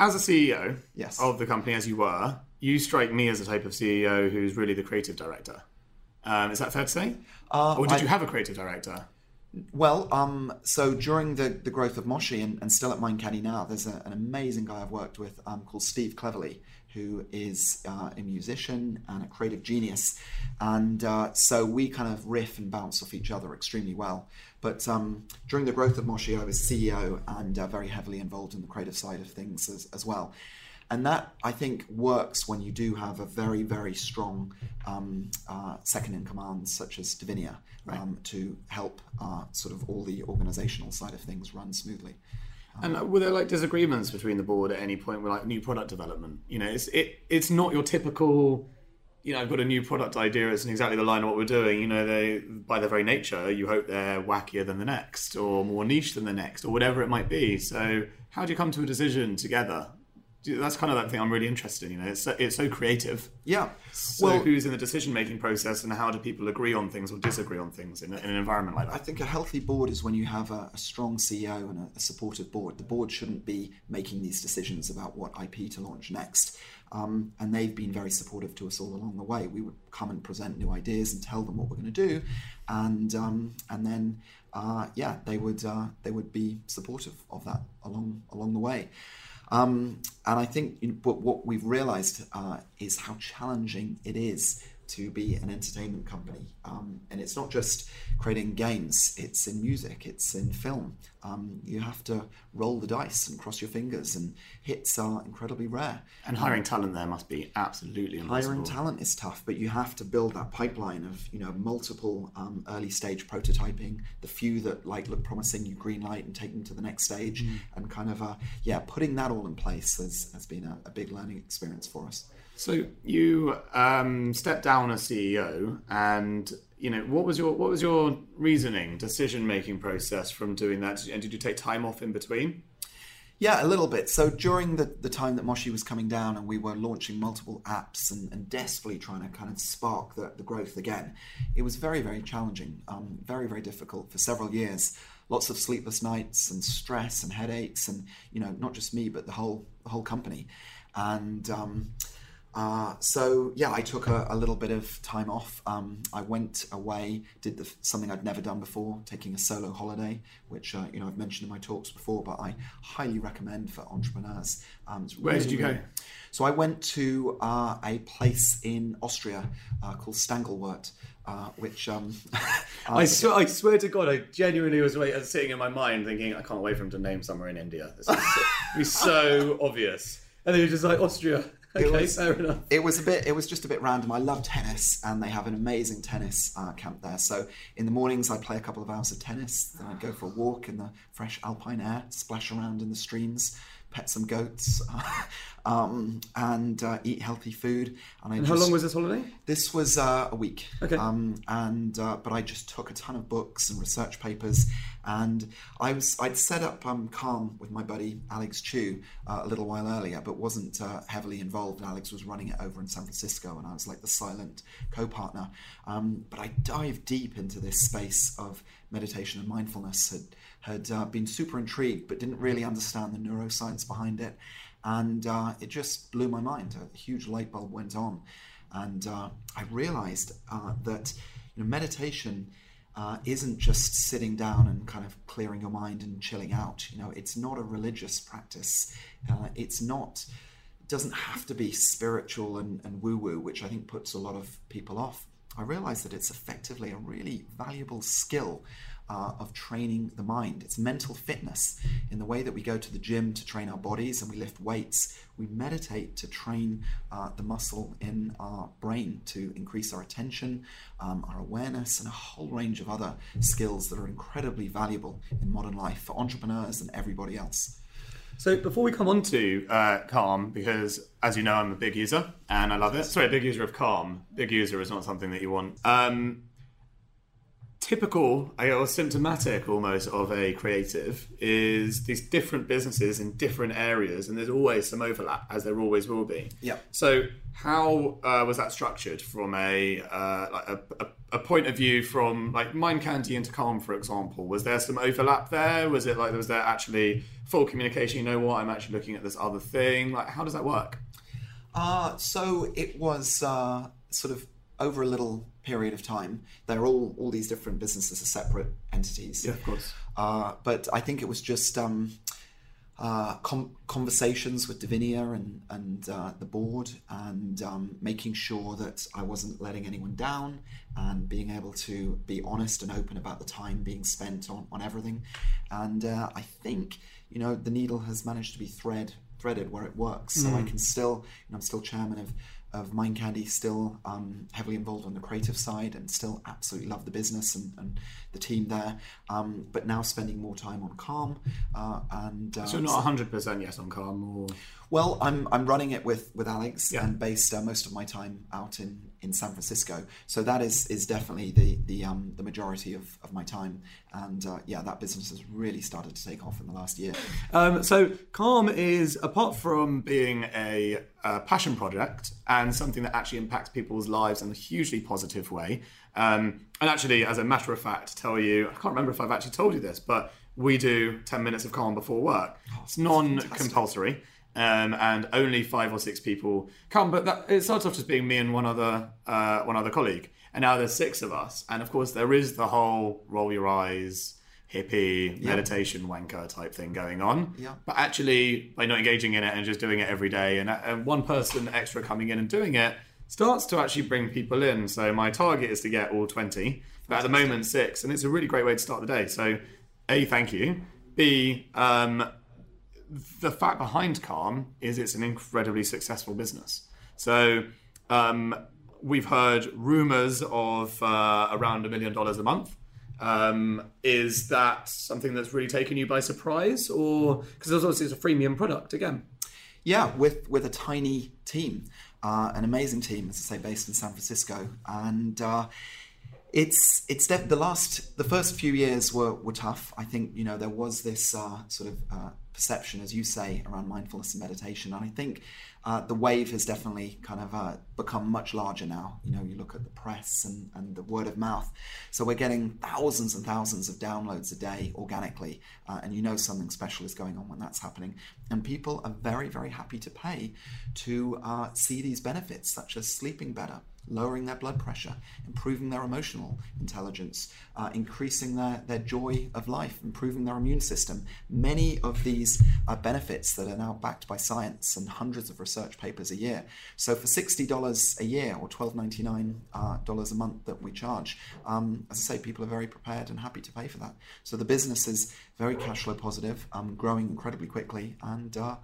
as a CEO Yes. of the company, as you were, you strike me as the type of CEO who's really the creative director. Um, is that fair to say? Uh, or did I- you have a creative director? Well, um, so during the, the growth of Moshi and, and still at Mind Candy now, there's a, an amazing guy I've worked with um, called Steve Cleverley, who is uh, a musician and a creative genius. And uh, so we kind of riff and bounce off each other extremely well. But um, during the growth of Moshi, I was CEO and uh, very heavily involved in the creative side of things as, as well. And that, I think, works when you do have a very, very strong um, uh, second in command, such as Divinia, um, to help uh, sort of all the organizational side of things run smoothly. And uh, were there like disagreements between the board at any point with like new product development? You know, it's it it's not your typical. You know, I've got a new product idea. It's in exactly the line of what we're doing. You know, they by their very nature, you hope they're wackier than the next, or more niche than the next, or whatever it might be. So, how do you come to a decision together? That's kind of that thing I'm really interested in. You know, it's so, it's so creative. Yeah. So, well, who's in the decision making process, and how do people agree on things or disagree on things in, a, in an environment like that? I think a healthy board is when you have a, a strong CEO and a, a supportive board. The board shouldn't be making these decisions about what IP to launch next. Um, and they've been very supportive to us all along the way. We would come and present new ideas and tell them what we're going to do, and um, and then uh, yeah, they would uh, they would be supportive of that along along the way. Um, and I think you know, what, what we've realised uh, is how challenging it is to be an entertainment company. Um, and it's not just creating games, it's in music, it's in film. Um, you have to roll the dice and cross your fingers, and hits are incredibly rare. And hiring talent there must be absolutely impossible. Hiring talent is tough, but you have to build that pipeline of you know multiple um, early stage prototyping. The few that like look promising, you green light and take them to the next stage, and kind of uh, yeah, putting that all in place has, has been a, a big learning experience for us. So you um, stepped down as CEO, and you know what was your what was your reasoning, decision making process from doing that? And did you take time off in between? Yeah, a little bit. So during the, the time that Moshi was coming down and we were launching multiple apps and, and desperately trying to kind of spark the, the growth again, it was very, very challenging, um, very, very difficult for several years. Lots of sleepless nights and stress and headaches, and you know, not just me, but the whole the whole company. And um, uh, so yeah, I took a, a little bit of time off. Um, I went away, did the, something I'd never done before, taking a solo holiday, which uh, you know I've mentioned in my talks before, but I highly recommend for entrepreneurs. Um, Where did you go? So I went to uh, a place in Austria uh, called Stanglwirt, uh, which um, I swear, I swear to God, I genuinely was wait, sitting in my mind thinking, I can't wait for him to name somewhere in India. This is so, be so obvious. And then you're just like Austria. okay, was, fair enough. It was a bit. It was just a bit random. I love tennis, and they have an amazing tennis uh, camp there. So in the mornings, I'd play a couple of hours of tennis. Then I'd go for a walk in the fresh alpine air, splash around in the streams, pet some goats, um, and uh, eat healthy food. And, I and just, how long was this holiday? This was uh, a week. Okay. Um, and uh, but I just took a ton of books and research papers, and I was I'd set up um, Calm with my buddy Alex Tew uh, a little while earlier, but wasn't uh, heavily involved. Alex was running it over in San Francisco, and I was like the silent co-partner. Um, but I dived deep into this space of meditation and mindfulness. Had had uh, been super intrigued, but didn't really understand the neuroscience behind it, and uh, it just blew my mind. A huge light bulb went on, and uh, I realized uh, that you know, meditation uh, isn't just sitting down and kind of clearing your mind and chilling out. You know, it's not a religious practice. Uh, it's not. Doesn't have to be spiritual and, and woo woo, which I think puts a lot of people off. I realized that it's effectively a really valuable skill uh, of training the mind. It's mental fitness in the way that we go to the gym to train our bodies and we lift weights. We meditate to train uh, the muscle in our brain to increase our attention, um, our awareness, and a whole range of other skills that are incredibly valuable in modern life for entrepreneurs and everybody else. So before we come on to uh, Calm, because as you know, I'm a big user and I love it. Sorry, big user of Calm. Big user is not something that you want. Um, typical or symptomatic almost of a creative is these different businesses in different areas and there's always some overlap as there always will be. Yeah so how uh, was that structured from a, uh, like a, a, a, point of view from like mind candy into calm for example? Was there some overlap there? Was it like there was there actually full communication you know what i'm actually looking at this other thing? Like how does that work? Uh, so it was uh, sort of over a little period of time. They're all all these different businesses are separate entities. Yeah, of course. Uh, but I think it was just um, uh, com- conversations with Divinia and and uh, the board, and um, making sure that I wasn't letting anyone down, and being able to be honest and open about the time being spent on on everything. And uh, I think you know the needle has managed to be thread threaded where it works. So I mm. can still, you know, I'm still chairman of of Mind Candy, still um, heavily involved on the creative side and still absolutely love the business and, and the team there. Um, but now spending more time on Calm. Uh, and uh, so not hundred percent yes on Calm, or well, I'm I'm running it with with Alex yeah. and based uh, most of my time out in in San Francisco. So that is is definitely the the um, the majority of, of my time. And uh, yeah, that business has really started to take off in the last year. Um, so Calm is apart from being a, a, passion project and something that actually impacts people's lives in a hugely positive way. Um, and actually, as a matter of fact, tell you, I can't remember if I've actually told you this, but we do 10 minutes of Calm before work. Oh, it's non compulsory um, and only five or six people come. But that, it starts off just being me and one other uh, one other colleague, and now there's six of us. And of course, there is the whole roll your eyes, hippie meditation wanker type thing going on. Yeah. But actually, by not engaging in it and just doing it every day, and, and one person extra coming in and doing it starts to actually bring people in. So my target is to get all twenty, but at the moment six, and it's a really great way to start the day. So, a thank you. B um, the fact behind Calm is it's an incredibly successful business. So um, we've heard rumors of uh, around a million dollars a month. Um, is that something that's really taken you by surprise, or because obviously it's a freemium product again? Yeah, with with a tiny team, uh, an amazing team, as I say, based in San Francisco, and uh, it's it's def- the last the first few years were were tough. I think you know there was this uh, sort of uh, perception, as you say, around mindfulness and meditation. And I think uh, the wave has definitely kind of uh, become much larger now. You know, you look at the press and, and the word of mouth. So we're getting thousands and thousands of downloads a day organically. Uh, and you know something special is going on when that's happening. And people are very, very happy to pay to uh, see these benefits, such as sleeping better lowering their blood pressure, improving their emotional intelligence, uh, increasing their, their joy of life, improving their immune system. Many of these are benefits that are now backed by science and hundreds of research papers a year. So for $60 a year or $12.99 uh, dollars a month that we charge, um, as I say, people are very prepared and happy to pay for that. So the business is very cash flow positive, um, growing incredibly quickly, and uh,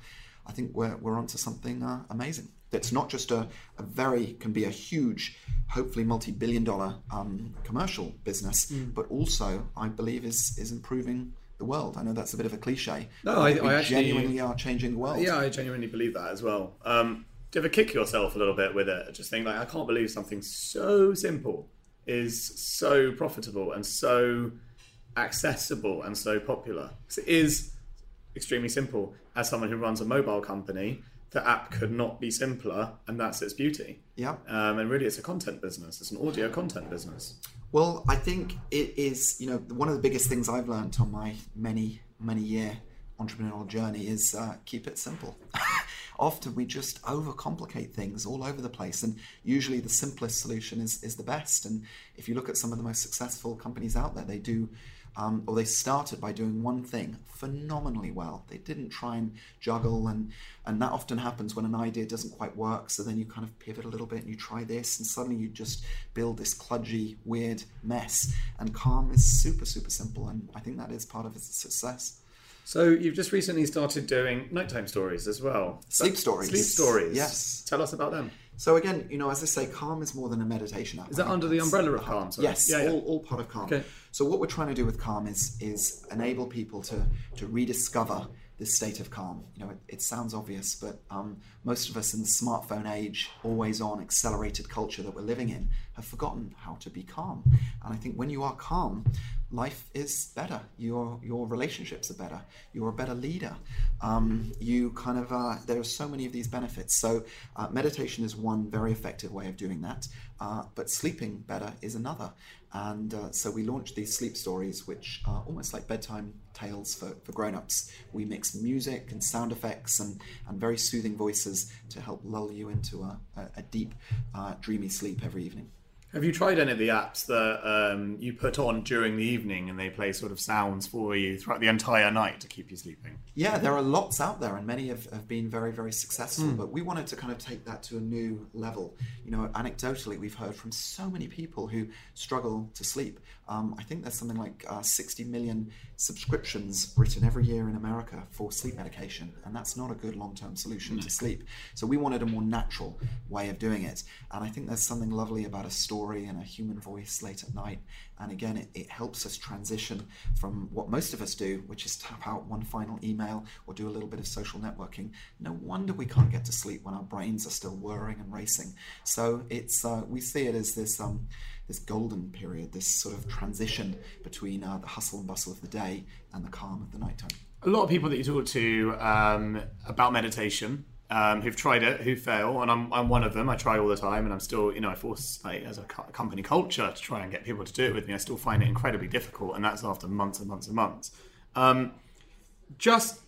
I think we're, we're onto something uh, amazing. That's not just a, a very, can be a huge, hopefully multi billion dollar um, commercial business, Mm. but also, I believe, is, is improving the world. I know that's a bit of a cliche. No, I- I actually- genuinely are changing the world. Yeah, I genuinely believe that as well. Um, do you ever kick yourself a little bit with it? Just think like, I can't believe something so simple is so profitable and so accessible and so popular. It is extremely simple. As someone who runs a mobile company, the app could not be simpler, and that's its beauty. Yeah. Um, and really, it's a content business. It's an audio content business. Well, I think it is, you know, one of the biggest things I've learned on my many, many year entrepreneurial journey is uh, keep it simple. Often we just overcomplicate things all over the place, and usually the simplest solution is, is the best. And if you look at some of the most successful companies out there, they do, um, or they started by doing one thing phenomenally well. They didn't try and juggle, and and that often happens when an idea doesn't quite work. So then you kind of pivot a little bit and you try this, and suddenly you just build this kludgy, weird mess. And Calm is super, super simple, and I think that is part of its success. So you've just recently started doing nighttime stories as well. Sleep stories. Sleep stories. Yes. Tell us about them. So again, you know, as I say, Calm is more than a meditation app. Is that under the umbrella of. Calm? Sorry. Yes, Yeah, yeah. All, all part of Calm. Okay. So what we're trying to do with Calm is is enable people to to rediscover this state of calm. You know, it, it sounds obvious, but um, most of us in the smartphone age, always on, accelerated culture that we're living in, have forgotten how to be calm. And I think when you are calm, life is better. Your your relationships are better. You're a better leader. Um, you kind of uh, there are so many of these benefits. So uh, meditation is one very effective way of doing that. Uh, but sleeping better is another. And uh, so we launched these sleep stories, which are almost like bedtime tales for, for grown ups. We mix music and sound effects and, and very soothing voices to help lull you into a, a, a deep, uh, dreamy sleep every evening. Have you tried any of the apps that um, you put on during the evening and they play sort of sounds for you throughout the entire night to keep you sleeping? Yeah, there are lots out there, and many have, have been very, very successful. But we wanted to kind of take that to a new level. You know, anecdotally, we've heard from so many people who struggle to sleep. Um, I think there's something like uh, 60 million subscriptions written every year in America for sleep medication, and that's not a good long term solution to sleep. So we wanted a more natural way of doing it. And I think there's something lovely about a story and a human voice late at night. And again, it, it helps us transition from what most of us do, which is tap out one final email or do a little bit of social networking. No wonder we can't get to sleep when our brains are still whirring and racing. So it's uh, we see it as this um, this golden period, this sort of transition between uh, the hustle and bustle of the day and the calm of the nighttime. A lot of people that you talk to um, about meditation um, who've tried it, who fail, and I'm, I'm one of them. I try all the time, and I'm still, you know, I force like as a company culture to try and get people to do it with me. I still find it incredibly difficult, and that's after months and months and months. Um, just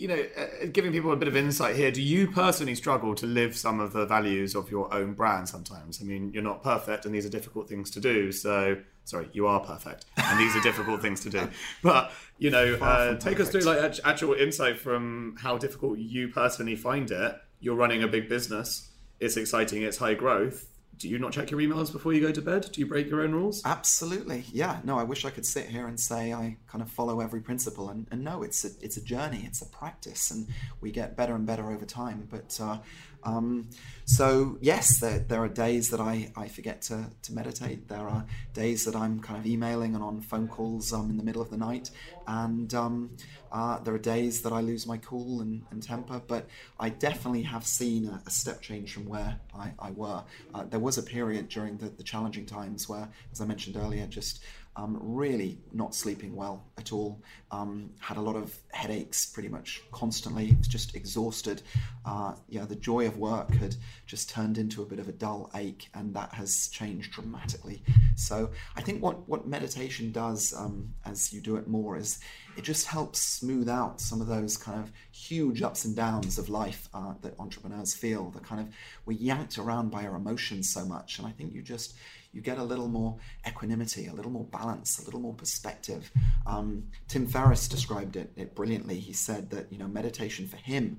you know, uh, giving people a bit of insight here. Do you personally struggle to live some of the values of your own brand? Sometimes, I mean, you're not perfect, and these are difficult things to do. So, sorry, you are perfect, and these are difficult things to do. But you know, uh, take us through like actual insight from how difficult you personally find it. You're running a big business. It's exciting. It's high growth. Do you not check your emails before you go to bed? Do you break your own rules? Absolutely, yeah. No, I wish I could sit here and say I kind of follow every principle, and, and no, it's a it's a journey, it's a practice, and we get better and better over time. But uh, um, so yes, there, there are days that I, I forget to, to meditate. There are days that I'm kind of emailing and on phone calls um, in the middle of the night, and um, uh, there are days that I lose my cool and, and temper. But I definitely have seen a, a step change from where I, I were. Uh, there was a period during the, the challenging times where, as I mentioned earlier, just um, really not sleeping well at all. Um, had a lot of headaches pretty much constantly. Just exhausted. Uh, yeah, the joy of work had just turned into a bit of a dull ache, and that has changed dramatically. So I think what what meditation does um, as you do it more is it just helps smooth out some of those kind of huge ups and downs of life uh, that entrepreneurs feel. The kind of we're yanked around by our emotions so much, and I think you just you get a little more equanimity, a little more balance, a little more perspective. Um, Tim Ferriss described it, it brilliantly. He said that you know meditation for him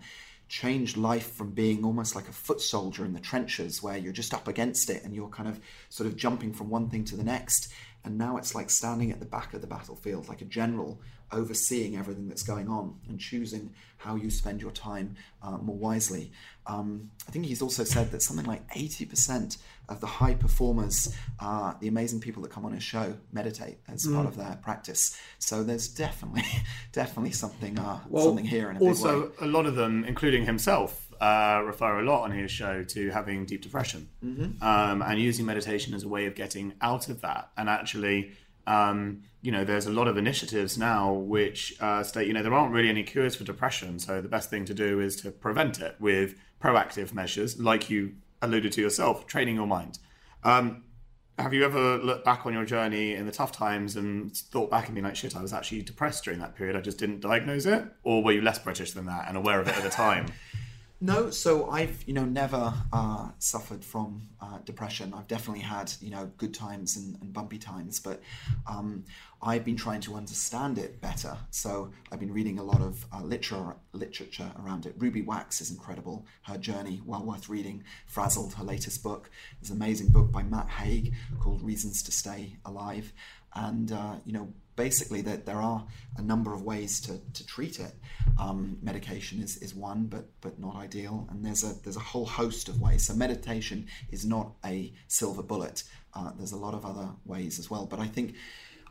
changed life from being almost like a foot soldier in the trenches where you're just up against it and you're kind of sort of jumping from one thing to the next and now it's like standing at the back of the battlefield like a general overseeing everything that's going on and choosing how you spend your time uh, more wisely. Um, I think he's also said that something like 80% of the high performers, uh, the amazing people that come on his show, meditate as mm. part of their practice. So there's definitely, definitely something, uh, well, something here in a also, a lot of them, including himself, uh, refer a lot on his show to having deep depression mm-hmm. um, and using meditation as a way of getting out of that. And actually, um, you know, there's a lot of initiatives now which uh, state, you know, there aren't really any cures for depression. So the best thing to do is to prevent it with proactive measures, like you alluded to yourself, training your mind. Um, have you ever looked back on your journey in the tough times and thought back and been like, shit, I was actually depressed during that period. I just didn't diagnose it? Or were you less British than that and aware of it at the time? No, so I've you know never uh, suffered from uh, depression. I've definitely had you know good times and, and bumpy times, but um, I've been trying to understand it better. So I've been reading a lot of uh, literature literature around it. Ruby Wax is incredible. Her journey, well worth reading. Frazzled, her latest book, is an amazing book by Matt Haig called Reasons to Stay Alive, and uh, you know basically that there are a number of ways to, to treat it. Um, medication is, is one, but but not ideal, and there's a there's a whole host of ways. So meditation is not a silver bullet. Uh, there's a lot of other ways as well. But I think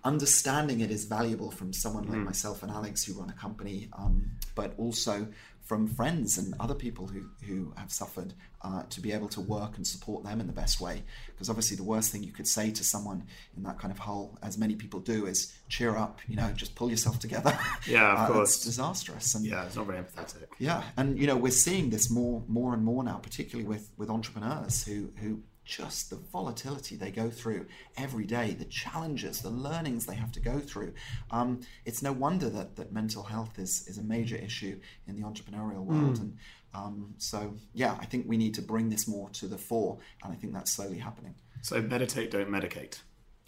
understanding it is valuable from someone like mm. myself and Alex who run a company, um, but also from friends and other people who, who have suffered uh, to be able to work and support them in the best way. Because obviously, the worst thing you could say to someone in that kind of hole, as many people do, is cheer up, you know, just pull yourself together. Yeah, of uh, course. It's disastrous. And, yeah, it's not very empathetic. Yeah, and you know, we're seeing this more, more and more now, particularly with with entrepreneurs who who just the volatility they go through every day, the challenges, the learnings they have to go through. Um, it's no wonder that, that mental health is, is a major issue in the entrepreneurial world. Mm. And um, so, yeah, I think we need to bring this more to the fore, and I think that's slowly happening. So, meditate, don't medicate.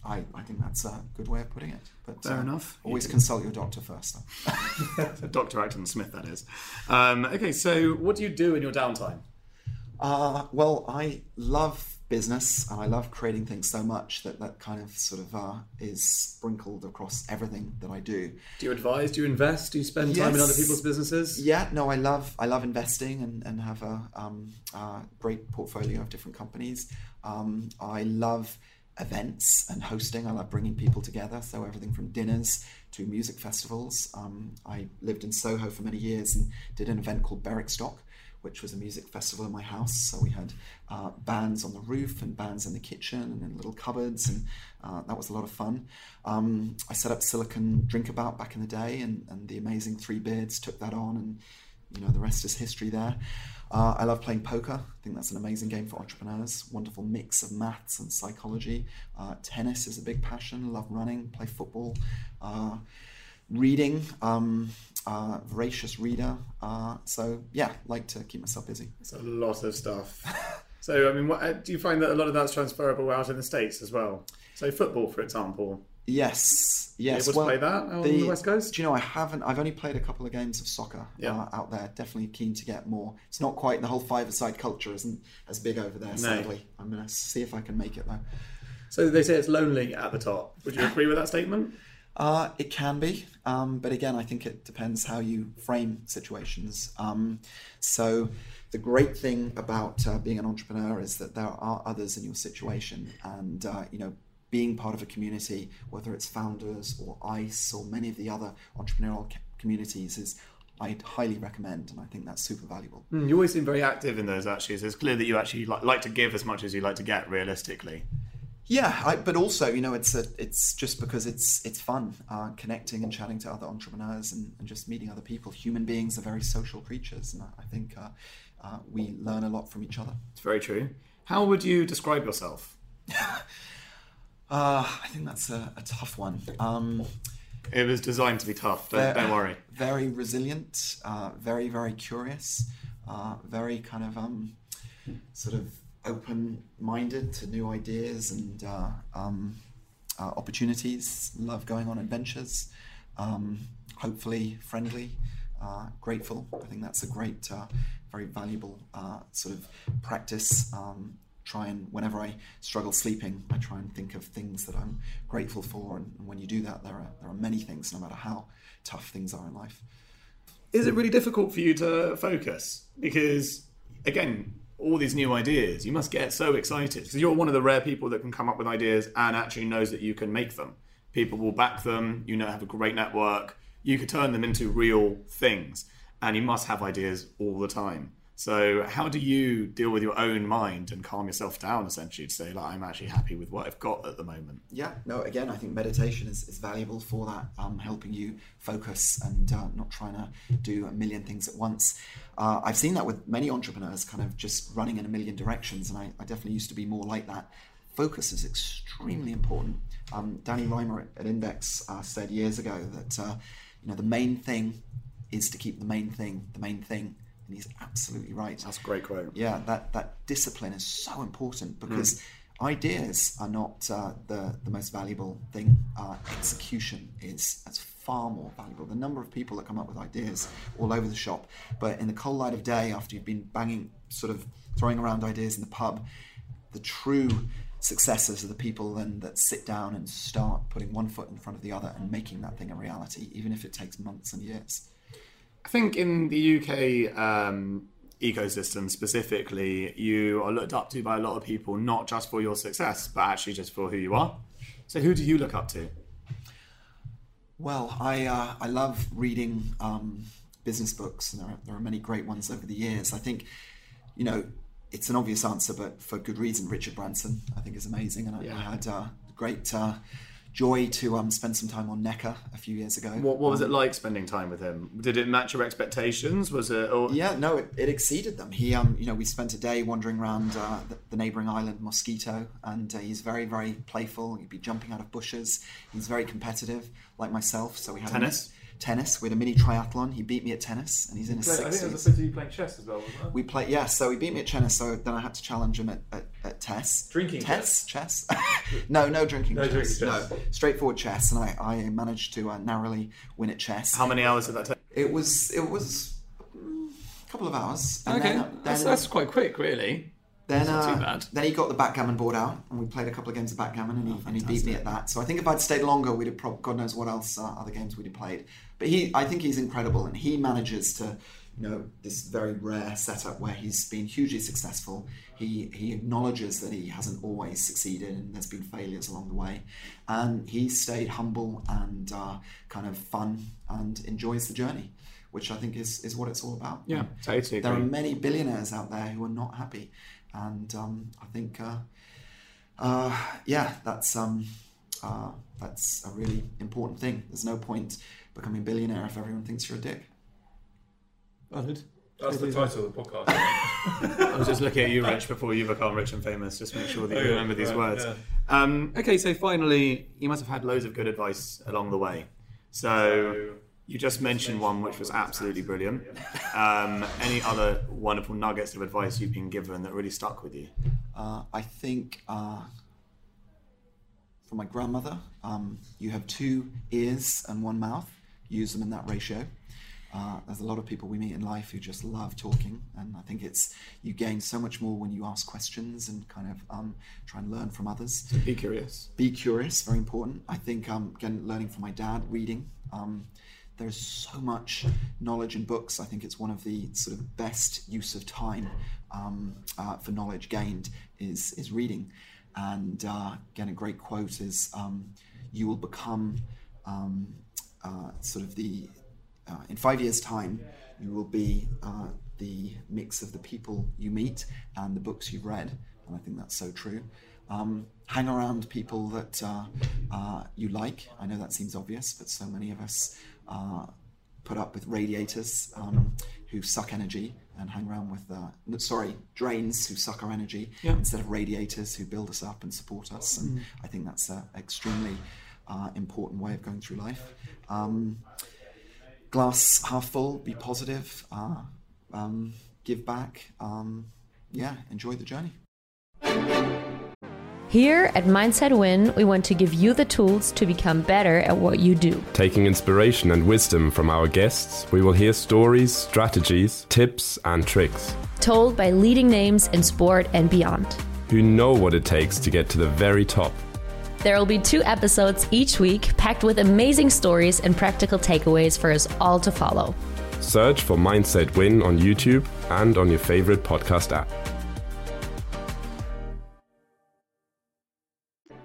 I, I think that's a good way of putting it. But fair uh, enough. Always consult your doctor first. Dr. Acton Smith, that is. Um, okay, so what do you do in your downtime? Uh, well, I love business and I love creating things so much that that kind of sort of uh, is sprinkled across everything that I do. Do you advise? Do you invest? Do you spend yes. time in other people's businesses? Yeah, no, I love I love investing and, and have a um, great portfolio of different companies. Um, I love events and hosting. I love bringing people together. So everything from dinners to music festivals. Um, I lived in Soho for many years and did an event called Berwickstock which was a music festival in my house. So we had uh, bands on the roof and bands in the kitchen and in little cupboards, and uh, that was a lot of fun. Um, I set up Silicon Drinkabout back in the day, and, and the amazing Three Beards took that on, and you know the rest is history there. Uh, I love playing poker. I think that's an amazing game for entrepreneurs. Wonderful mix of maths and psychology. Uh, tennis is a big passion. Love running. Play football. Uh, reading. Um, uh, voracious reader. Uh, so yeah, like to keep myself busy. It's a lot of stuff. so I mean, what, uh, do you find that a lot of that's transferable out in the states as well? So football, for example. Yes, yes. able well, play that on the, the, West Coast? Do you know I haven't? I've only played a couple of games of soccer yeah. uh, out there. Definitely keen to get more. It's not quite the whole five-a-side culture isn't as big over there. No. Sadly, I'm going to see if I can make it though. So they say it's lonely at the top. Would you agree with that statement? Uh, it can be, um, but again, I think it depends how you frame situations. Um, so, the great thing about uh, being an entrepreneur is that there are others in your situation, and uh, you know, being part of a community, whether it's founders or ICE or many of the other entrepreneurial communities, is I'd highly recommend, and I think that's super valuable. Mm, you always seem very active in those. Actually, so it's clear that you actually like, like to give as much as you like to get, realistically. Yeah, I, but also, you know, it's a, it's just because it's it's fun uh, connecting and chatting to other entrepreneurs and, and, just meeting other people. Human beings are very social creatures, and I think uh, uh, we learn a lot from each other. It's very true. How would you describe yourself? Uh, I think that's a, a tough one. Um, it was designed to be tough. Don't, don't worry. Very resilient. Uh, very very curious. Uh, very kind of um, sort of open minded to new ideas and uh, um, uh, opportunities, love going on adventures, um, hopefully friendly, uh, grateful. I think that's a great, uh, very valuable uh, sort of practice. Um, try and whenever I struggle sleeping, I try and think of things that I'm grateful for. And, and when you do that, there are there are many things, no matter how tough things are in life. Is it really difficult for you to focus? Because again, all these new ideas, you must get so excited because you're one of the rare people that can come up with ideas and actually knows that you can make them. People will back them. You know, have a great network. You could turn them into real things, and you must have ideas all the time. So, how do you deal with your own mind and calm yourself down essentially to say, like, I'm actually happy with what I've got at the moment? Yeah, no, again, I think meditation is, is valuable for that, um, helping you focus and uh, not trying to do a million things at once. Uh, I've seen that with many entrepreneurs kind of just running in a million directions, and I, I definitely used to be more like that. Focus is extremely important. Um, Danny Rimer at, Index uh, said years ago that uh, you know the main thing is to keep the main thing the main thing and he's absolutely right. That's a great quote. Yeah, that that discipline is so important because mm. ideas are not uh, the the most valuable thing. Uh, execution is that's far more valuable. The number of people that come up with ideas all over the shop, but in the cold light of day, after you've been banging, sort of throwing around ideas in the pub, the true successors are the people then that sit down and start putting one foot in front of the other and making that thing a reality, even if it takes months and years. I think in the UK um, ecosystem specifically, you are looked up to by a lot of people, not just for your success, but actually just for who you are. So, who do you look up to? Well, I uh, I love reading um, business books, and there are, there are many great ones over the years. I think, you know, it's an obvious answer, but for good reason. Richard Branson, I think, is amazing, and I, yeah. I had uh, great. Uh, joy to um, spend some time on Necker a few years ago. What, what was um, it like spending time with him? Did it match your expectations? Was it? Or... Yeah, no, it, it, exceeded them. He, um, you know, we spent a day wandering around uh, the, the, neighbouring island Moskito, and uh, he's very, very playful. He'd be jumping out of bushes. He's very competitive, like myself. So we had tennis. A, tennis. We had a mini triathlon. He beat me at tennis, and he's in his sixties. I think there was a bit of you playing chess as well, wasn't there? We played, yeah. So he beat me at tennis. So then I had to challenge him at, at, at chess. Drinking chess, chess. no, no drinking. No chess. drinking chess. No, straightforward chess, and I, I managed to uh, narrowly win at chess. How many hours did that take? It was it was a couple of hours. And okay, then, then, that's, that's quite quick, really. Then, uh, then he got the backgammon board out, and we played a couple of games of backgammon, and he, oh, and he beat me at that. So I think if I'd stayed longer, we'd have probably God knows what else uh, other games we'd have played. But he, I think he's incredible, and he manages to, you know, this very rare setup where he's been hugely successful. He he acknowledges that he hasn't always succeeded, and there's been failures along the way, and he stayed humble and uh, kind of fun and enjoys the journey which I think is, is what it's all about. Yeah, totally. There are many billionaires out there who are not happy, and um, I think, uh, uh, yeah, that's um, uh, that's a really important thing. There's no point becoming a billionaire if everyone thinks you're a dick. Valid. That's the title of the podcast. I was just looking at you, Rich, before you become rich and famous. Just make sure that you oh, remember these words. Um, okay, so finally, you must have had loads of good advice along the way. So, you just mentioned one which was absolutely brilliant. Um, any other wonderful nuggets of advice you've been given that really stuck with you? Uh, I think uh, from my grandmother, um, you have two ears and one mouth. Use them in that ratio. Uh, there's a lot of people we meet in life who just love talking, and I think it's you gain so much more when you ask questions and kind of um, try and learn from others. So be curious. Be curious, very important. I think um, again, learning from my dad, reading. Um, there's so much knowledge in books. I think it's one of the sort of best use of time um, uh, for knowledge gained is is reading. And uh, again, a great quote is, um, "You will become um, sort of the uh, in five years' time, you will be uh, the mix of the people you meet and the books you've read." And I think that's so true. Um, hang around people that uh, you like. I know that seems obvious, but so many of us uh, put up with radiators um, who suck energy and hang around with, uh, sorry, drains who suck our energy yeah. instead of radiators who build us up and support us. And mm. I think that's extremely uh, important way of going through life. Um, glass half full, be positive, uh, um, give back. Um, yeah, enjoy the journey. Here at Mindset Win, we want to give you the tools to become better at what you do. Taking inspiration and wisdom from our guests, we will hear stories, strategies, tips, and tricks. Told by leading names in sport and beyond. who know what it takes to get to the very top. There will be two episodes each week, packed with amazing stories and practical takeaways for us all to follow. Search for Mindset Win on YouTube and on your favorite podcast app.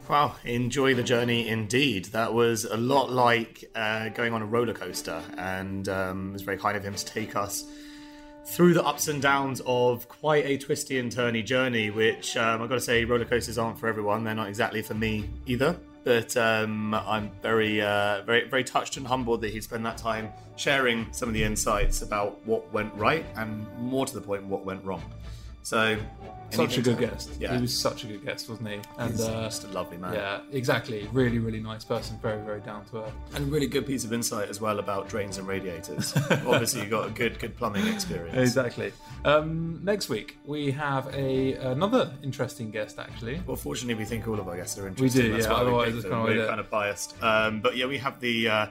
Wow, enjoy the journey indeed. That was a lot like uh, going on a roller coaster, and um, it was very kind of him to take us through the ups and downs of quite a twisty and turny journey. Which um, I've got to say, roller coasters aren't for everyone. They're not exactly for me either. But um, I'm very, uh, very, very touched and humbled that he spent that time sharing some of the insights about what went right, and more to the point, what went wrong. So, Such a good guest. Yeah, He was such a good guest, wasn't he? And He's uh, just a lovely man. yeah, exactly. Really, really nice person. Very, very down to earth. And really good piece of insight as well about drains and radiators. Obviously, you got a good, good plumbing experience. Exactly. Um, next week we have a another interesting guest. Actually, Well, fortunately, we think all of our guests are interesting. We do, That's yeah, why we otherwise it's kinda We're kind of biased. Um, but yeah, we have the uh,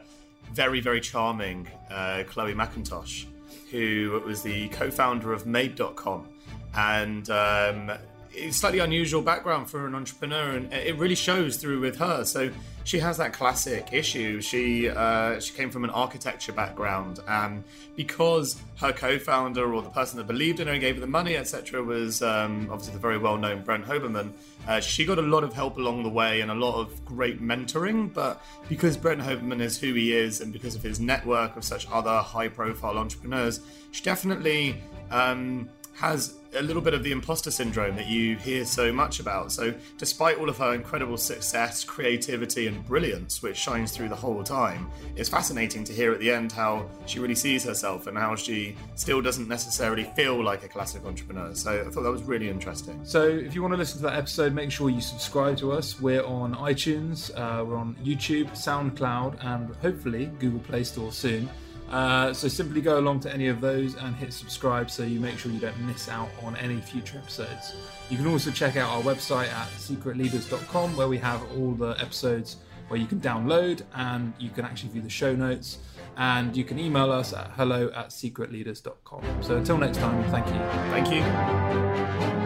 very, very charming uh, Chloe Macintosh, who was the co-founder of Made.com, and um, it's slightly unusual background for an entrepreneur, and it really shows through with her. So she has that classic issue. She uh, she came from an architecture background, and because her co-founder or the person that believed in her and gave her the money, etc., was um, obviously the very well-known Brent Hoberman. Uh, she got a lot of help along the way and a lot of great mentoring. But because Brent Hoberman is who he is, and because of his network of such other high-profile entrepreneurs, she definitely um, has a little bit of the imposter syndrome that you hear so much about. So, despite all of her incredible success, creativity, and brilliance, which shines through the whole time, it's fascinating to hear at the end how she really sees herself and how she still doesn't necessarily feel like a classic entrepreneur. So, I thought that was really interesting. So, if you want to listen to that episode, make sure you subscribe to us. We're on iTunes, uh, we're on YouTube, SoundCloud, and hopefully Google Play Store soon. Uh, so, simply go along to any of those and hit subscribe so you make sure you don't miss out on any future episodes. You can also check out our website at secretleaders.com where we have all the episodes where you can download and you can actually view the show notes. And you can email us at hello at secretleaders.com. So, until next time, thank you. Thank you.